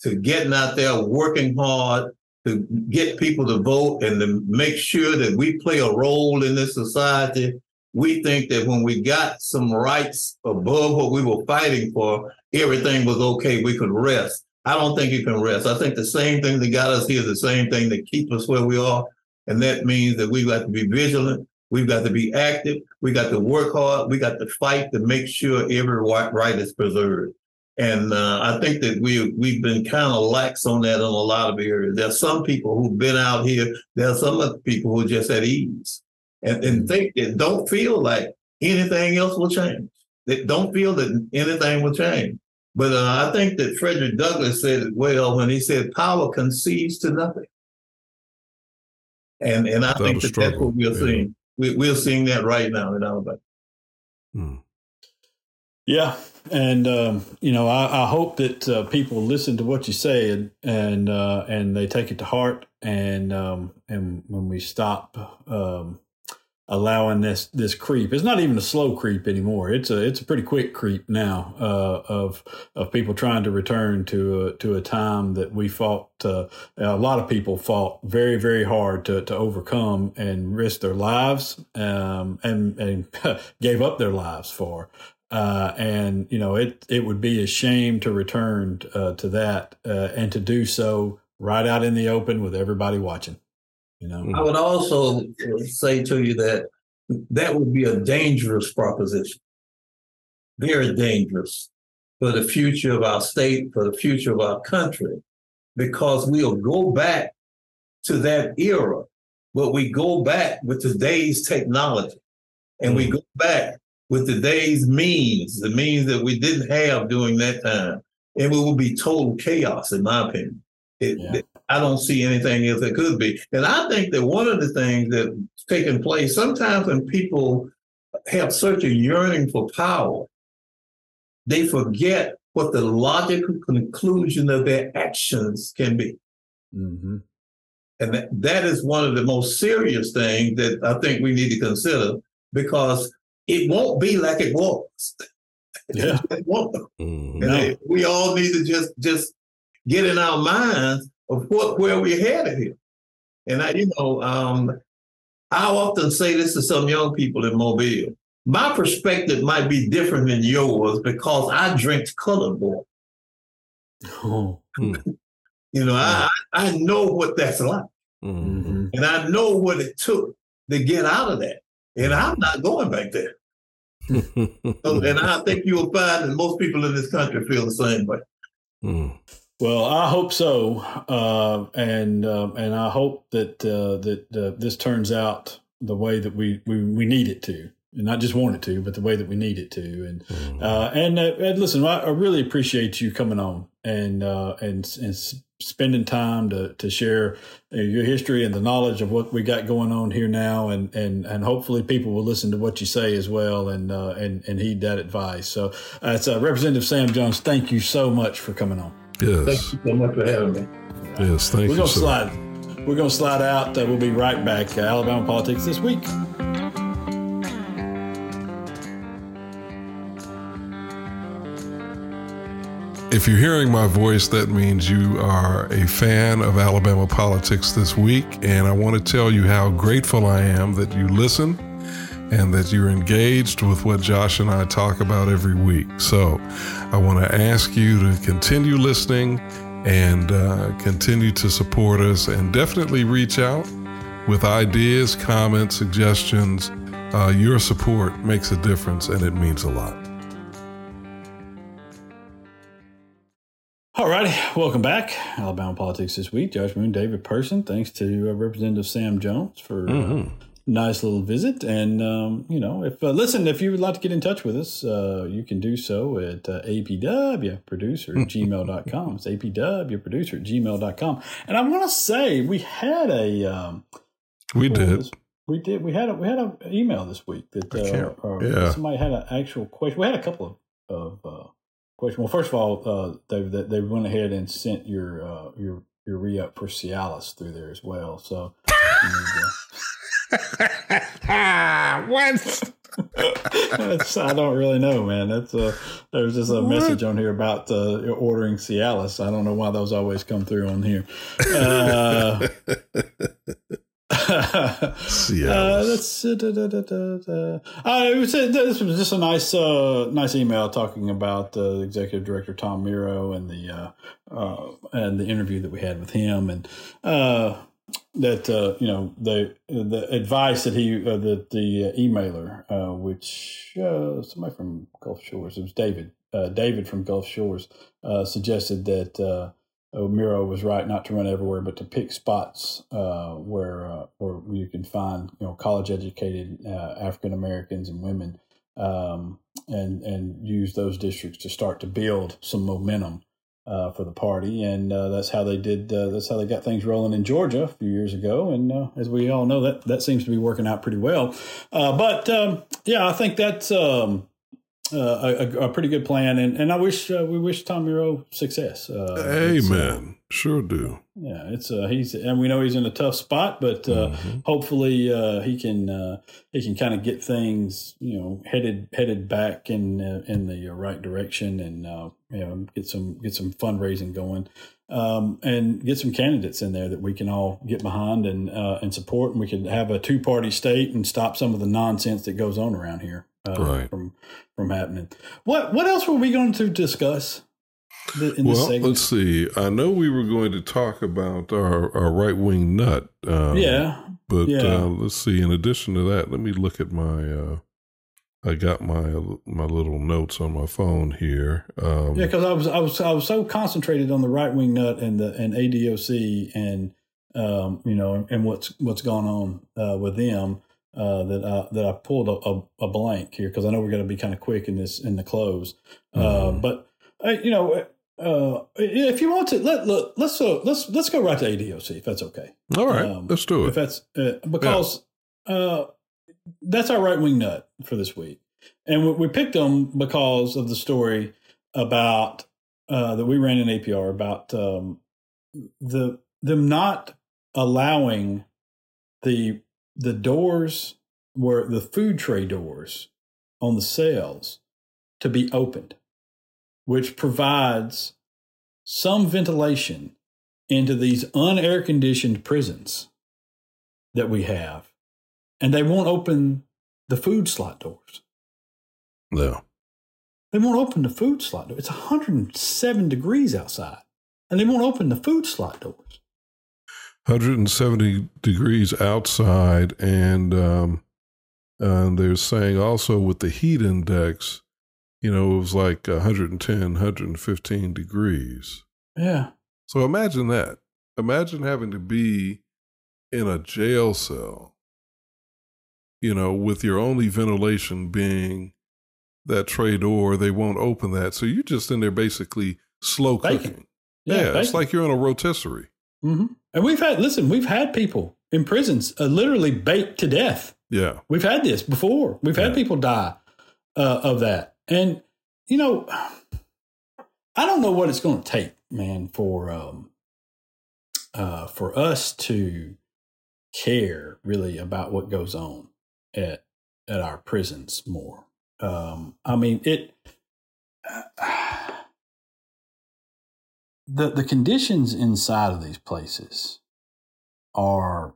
to getting out there, working hard to get people to vote and to make sure that we play a role in this society. We think that when we got some rights above what we were fighting for, everything was okay. We could rest. I don't think you can rest. I think the same thing that got us here is the same thing that keeps us where we are. And that means that we've got to be vigilant. We've got to be active. We got to work hard. We got to fight to make sure every right is preserved. And uh, I think that we we've been kind of lax on that in a lot of areas. There's some people who've been out here. There's some other people who are just at ease and, and think that don't feel like anything else will change. They don't feel that anything will change. But uh, I think that Frederick Douglass said it well when he said, "Power concedes to nothing." And and I that think that that's what we're yeah. seeing. We, we're seeing that right now in Alabama. Hmm. Yeah, and um, you know, I, I hope that uh, people listen to what you say and and uh, and they take it to heart. And um, and when we stop um, allowing this this creep, it's not even a slow creep anymore. It's a it's a pretty quick creep now uh, of of people trying to return to a, to a time that we fought. Uh, a lot of people fought very very hard to to overcome and risk their lives um, and and gave up their lives for. Uh, and you know it it would be a shame to return uh, to that uh, and to do so right out in the open with everybody watching. You know, I would also say to you that that would be a dangerous proposition. Very dangerous for the future of our state, for the future of our country, because we'll go back to that era, but we go back with today's technology and we mm. go back with today's means, the means that we didn't have during that time. And it will be total chaos, in my opinion. It, yeah. I don't see anything else it could be. And I think that one of the things that's taking place sometimes when people have such a yearning for power, they forget what the logical conclusion of their actions can be. Mm-hmm. And that, that is one of the most serious things that I think we need to consider because it won't be like it was. Yeah. it won't. Mm-hmm. And we all need to just just get in our minds of what where we're headed here. And I, you know, um, I often say this to some young people in Mobile. My perspective might be different than yours because I drink colored water. Oh. you know, I I know what that's like, mm-hmm. and I know what it took to get out of that, and I'm not going back there. so, and I think you'll find that most people in this country feel the same way. Mm. Well, I hope so, uh, and uh, and I hope that uh, that uh, this turns out the way that we, we, we need it to, and not just want it to, but the way that we need it to. And mm-hmm. Uh, and, uh, and listen, I, I, really appreciate you coming on and and and spending time to to share your history and the knowledge of what we got going on here now, and and and hopefully people will listen to what you say as well, and and and heed that advice. So, it's Representative Sam Jones. Thank you so much for coming on. Yes. Thank you so much for having me. Yes, thank We're you. Gonna slide. We're going to slide out. Uh, we'll be right back. Uh, Alabama Politics this week. If you're hearing my voice, that means you are a fan of Alabama politics this week. And I want to tell you how grateful I am that you listen and that you're engaged with what Josh and I talk about every week. So I want to ask you to continue listening and uh, continue to support us and definitely reach out with ideas, comments, suggestions. Uh, your support makes a difference and it means a lot. All righty, welcome back. Alabama Politics this week. Josh Moon, David Person. Thanks to uh, Representative Sam Jones for uh, mm-hmm nice little visit. And, um, you know, if uh, listen, if you would like to get in touch with us, uh, you can do so at uh, apwproducer at gmail.com. It's apwproducer at gmail.com. And I want to say we had a. Um, we did. This, we did. We had a we had an email this week that uh, yeah. somebody had an actual question. We had a couple of, of uh, questions. Well, first of all, uh, they they went ahead and sent your uh, your your re up for Cialis through there as well. So what? I don't really know, man. That's a there's just a what? message on here about uh, ordering Cialis. I don't know why those always come through on here. Uh, Cialis. Uh, da, da, da, uh, it was, this was just a nice, uh, nice email talking about uh, executive director Tom Miro and the uh, uh, and the interview that we had with him, and uh, that uh, you know the the advice that he uh, the the emailer, uh, which uh, somebody from Gulf Shores, it was David uh, David from Gulf Shores, uh, suggested that Miro was right not to run everywhere, but to pick spots where where you can find you know college educated African Americans and women. Um, and and use those districts to start to build some momentum uh, for the party, and uh, that's how they did. Uh, that's how they got things rolling in Georgia a few years ago, and uh, as we all know, that that seems to be working out pretty well. Uh, but um, yeah, I think that's um, uh, a, a, pretty good plan, and, and I wish we wish Tom Miro success. Amen. Sure do. Yeah, it's uh he's and we know he's in a tough spot, but uh, mm-hmm. hopefully uh, he can uh, he can kind of get things you know headed headed back in uh, in the right direction and uh, you know get some get some fundraising going um, and get some candidates in there that we can all get behind and uh, and support, and we can have a two party state and stop some of the nonsense that goes on around here right. from from happening. What what else were we going to discuss? well, let's see. I know we were going to talk about our, our right wing nut. Um, yeah. But yeah. uh, let's see. In addition to that, let me look at my. Uh, I got my my little notes on my phone here. Um, yeah, because I was I was I was so concentrated on the right wing nut and the and ADOC and um, you know and what's what's gone on uh, with them uh, that I, that I pulled a, a, a blank here because I know we're going to be kind of quick in this in the close. Uh, mm-hmm. but you know, uh, if you want to let, let let's uh, let's let's go right to ADOC if that's okay. All right, um, let's do it. If that's uh, because yeah. that's our right wing nut for this week, and we, we, picked them because of the story about uh that we ran in APR about um, the them not allowing the the doors were the food tray doors on the cells to be opened, which provides some ventilation into these unair conditioned prisons that we have. And they won't open the food slot doors. No. They won't open the food slot door. It's 107 degrees outside, and they won't open the food slot doors. 170 degrees outside, and um, and they're saying also with the heat index, you know, it was like 110, 115 degrees. Yeah. So imagine that. Imagine having to be in a jail cell, you know, with your only ventilation being that tray door. They won't open that. So you're just in there basically slow cooking. Yeah, yeah it's like you're in a rotisserie. Mm-hmm. And we've had, listen, we've had people in prisons uh, literally baked to death. Yeah. We've had this before. We've had yeah. people die uh, of that. And, you know, I don't know what it's going to take, man, for, um, uh, for us to care really about what goes on at, at our prisons more. Um, I mean, it, the the conditions inside of these places are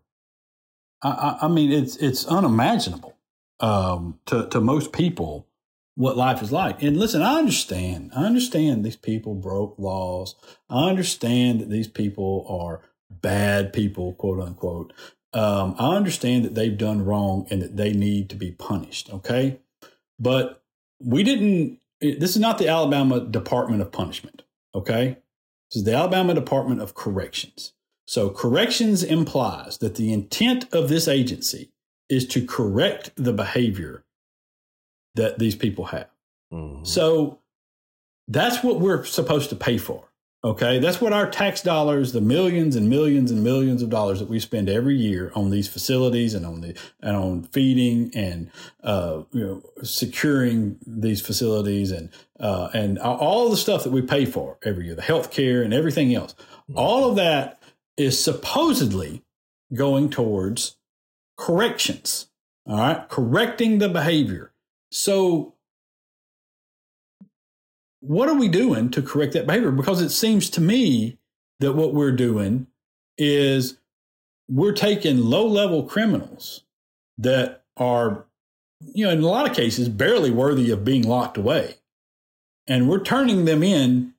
I, I mean it's it's unimaginable um, to to most people what life is like. And listen, I understand. I understand these people broke laws. I understand that these people are bad people, quote unquote. Um, I understand that they've done wrong and that they need to be punished. Okay, but we didn't. This is not the Alabama Department of Punishment. Okay, is the Alabama Department of Corrections. So, corrections implies that the intent of this agency is to correct the behavior that these people have. Mm-hmm. So, that's what we're supposed to pay for. Okay, that's what our tax dollars, the millions and millions and millions of dollars that we spend every year on these facilities and on the and on feeding and uh, you know securing these facilities and uh, and all the stuff that we pay for every year, the health care and everything else. All of that is supposedly going towards corrections. All right, correcting the behavior. So what are we doing to correct that behavior? Because it seems to me that what we're doing is we're taking low level criminals that are, you know, in a lot of cases, barely worthy of being locked away. And we're turning them in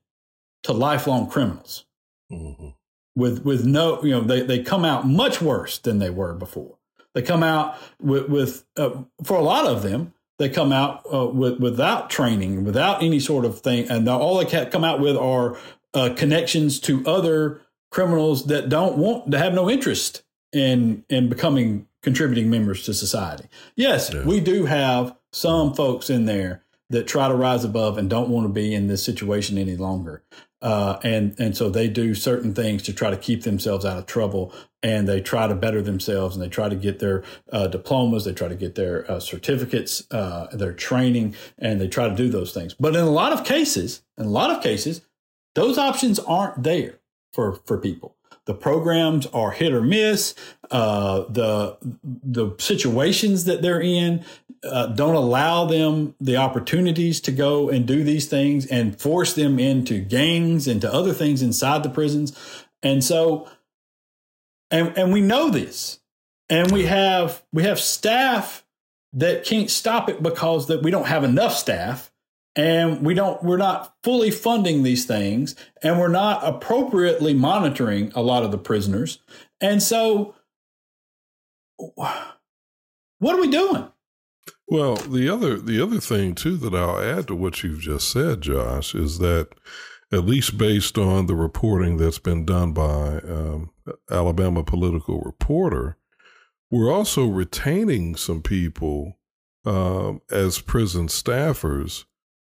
to lifelong criminals mm-hmm. with, with no, you know, they, they come out much worse than they were before. They come out with, with uh, for a lot of them, they come out uh, with, without training, without any sort of thing, and all they come out with are uh, connections to other criminals that don't want to have no interest in in becoming contributing members to society. Yes, yeah. we do have some folks in there that try to rise above and don't want to be in this situation any longer. Uh, and and so they do certain things to try to keep themselves out of trouble, and they try to better themselves, and they try to get their uh, diplomas, they try to get their uh, certificates, uh, their training, and they try to do those things. But in a lot of cases, in a lot of cases, those options aren't there for for people. The programs are hit or miss. Uh, the the situations that they're in uh, don't allow them the opportunities to go and do these things and force them into gangs and to other things inside the prisons. And so, and and we know this, and we have we have staff that can't stop it because that we don't have enough staff. And we don't we're not fully funding these things. And we're not appropriately monitoring a lot of the prisoners. And so what are we doing? Well, the other the other thing too that I'll add to what you've just said, Josh, is that at least based on the reporting that's been done by um, Alabama Political Reporter, we're also retaining some people um, as prison staffers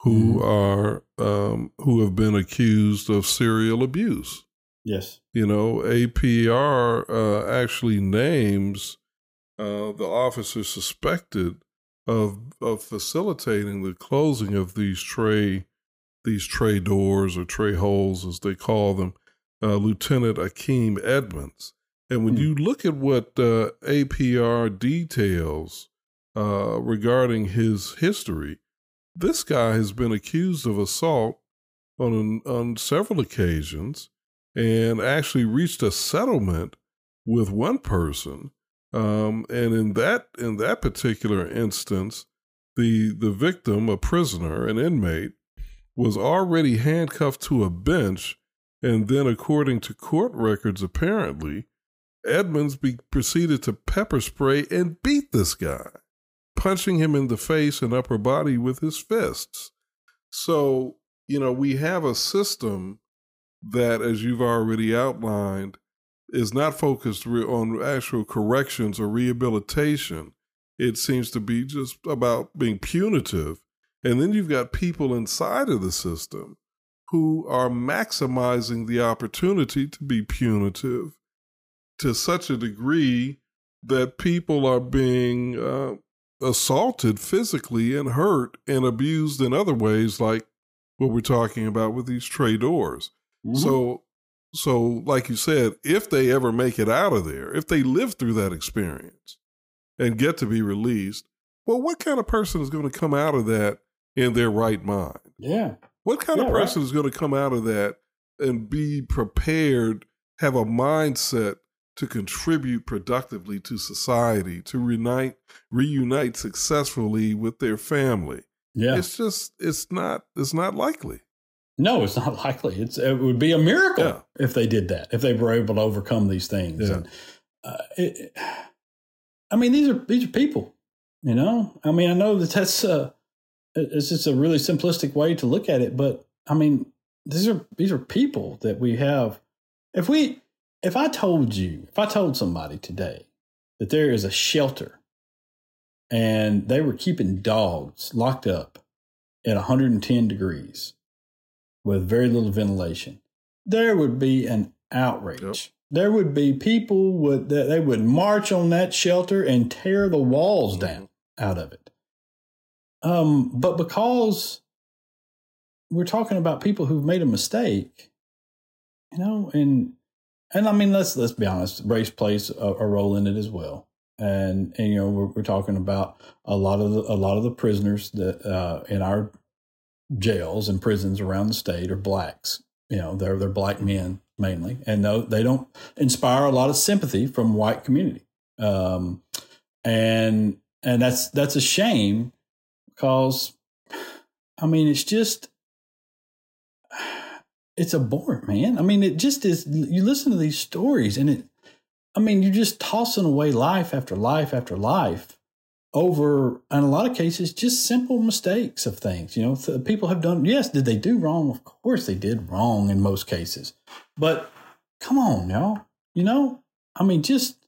who mm-hmm. are um, who have been accused of serial abuse. Yes, you know, APR uh, actually names uh, the officer suspected of of facilitating the closing of these tray these tray doors or tray holes as they call them, uh, Lieutenant Akeem Edmonds. And when mm. you look at what uh, APR details uh, regarding his history, this guy has been accused of assault on on several occasions, and actually reached a settlement with one person um, and in that in that particular instance, the the victim, a prisoner, an inmate, was already handcuffed to a bench, and then, according to court records, apparently, Edmonds be, proceeded to pepper spray and beat this guy, punching him in the face and upper body with his fists. So, you know, we have a system that, as you've already outlined, is not focused on actual corrections or rehabilitation. It seems to be just about being punitive. And then you've got people inside of the system who are maximizing the opportunity to be punitive to such a degree that people are being uh, assaulted physically and hurt and abused in other ways, like what we're talking about with these tray doors. Mm-hmm. So so, like you said, if they ever make it out of there, if they live through that experience and get to be released, well, what kind of person is going to come out of that in their right mind? Yeah. What kind yeah, of person right. is going to come out of that and be prepared, have a mindset to contribute productively to society, to reunite, reunite successfully with their family? Yeah. It's just, it's not, it's not likely. No, it's not likely. It's it would be a miracle yeah. if they did that. If they were able to overcome these things. Yeah. And, uh, it, I mean, these are these are people. You know, I mean, I know that that's uh, it's just a really simplistic way to look at it, but I mean, these are these are people that we have. If we, if I told you, if I told somebody today that there is a shelter and they were keeping dogs locked up at 110 degrees with very little ventilation, there would be an outrage. Yep. There would be people would that they would march on that shelter and tear the walls mm-hmm. down out of it. Um, but because we're talking about people who've made a mistake, you know, and and I mean let's let's be honest, race plays a, a role in it as well. And, and you know we're, we're talking about a lot of the, a lot of the prisoners that uh, in our jails and prisons around the state are blacks. You know, they're they're black men mainly, and no, they don't inspire a lot of sympathy from white community. Um, and and that's that's a shame because, I mean, it's just it's abhorrent, man. I mean, it just is. You listen to these stories, and it. I mean, you're just tossing away life after life after life over in a lot of cases just simple mistakes of things you know th- people have done yes did they do wrong of course they did wrong in most cases but come on y'all you know i mean just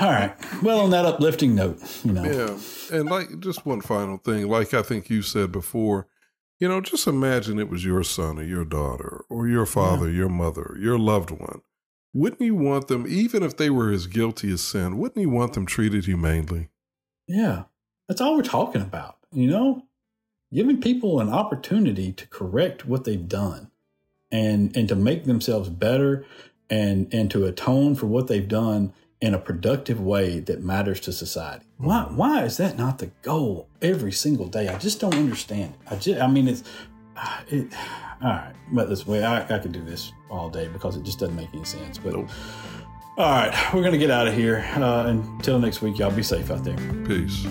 all right well on that uplifting note you know yeah and like just one final thing like i think you said before you know just imagine it was your son or your daughter or your father yeah. your mother your loved one wouldn't you want them, even if they were as guilty as sin, wouldn't you want them treated humanely? Yeah, that's all we're talking about, you know? Giving people an opportunity to correct what they've done and and to make themselves better and and to atone for what they've done in a productive way that matters to society. Why why is that not the goal every single day? I just don't understand. I just I mean it's it all right, but this way I, I could do this all day because it just doesn't make any sense. But nope. all right, we're gonna get out of here. Uh, until next week, y'all be safe out there. Peace.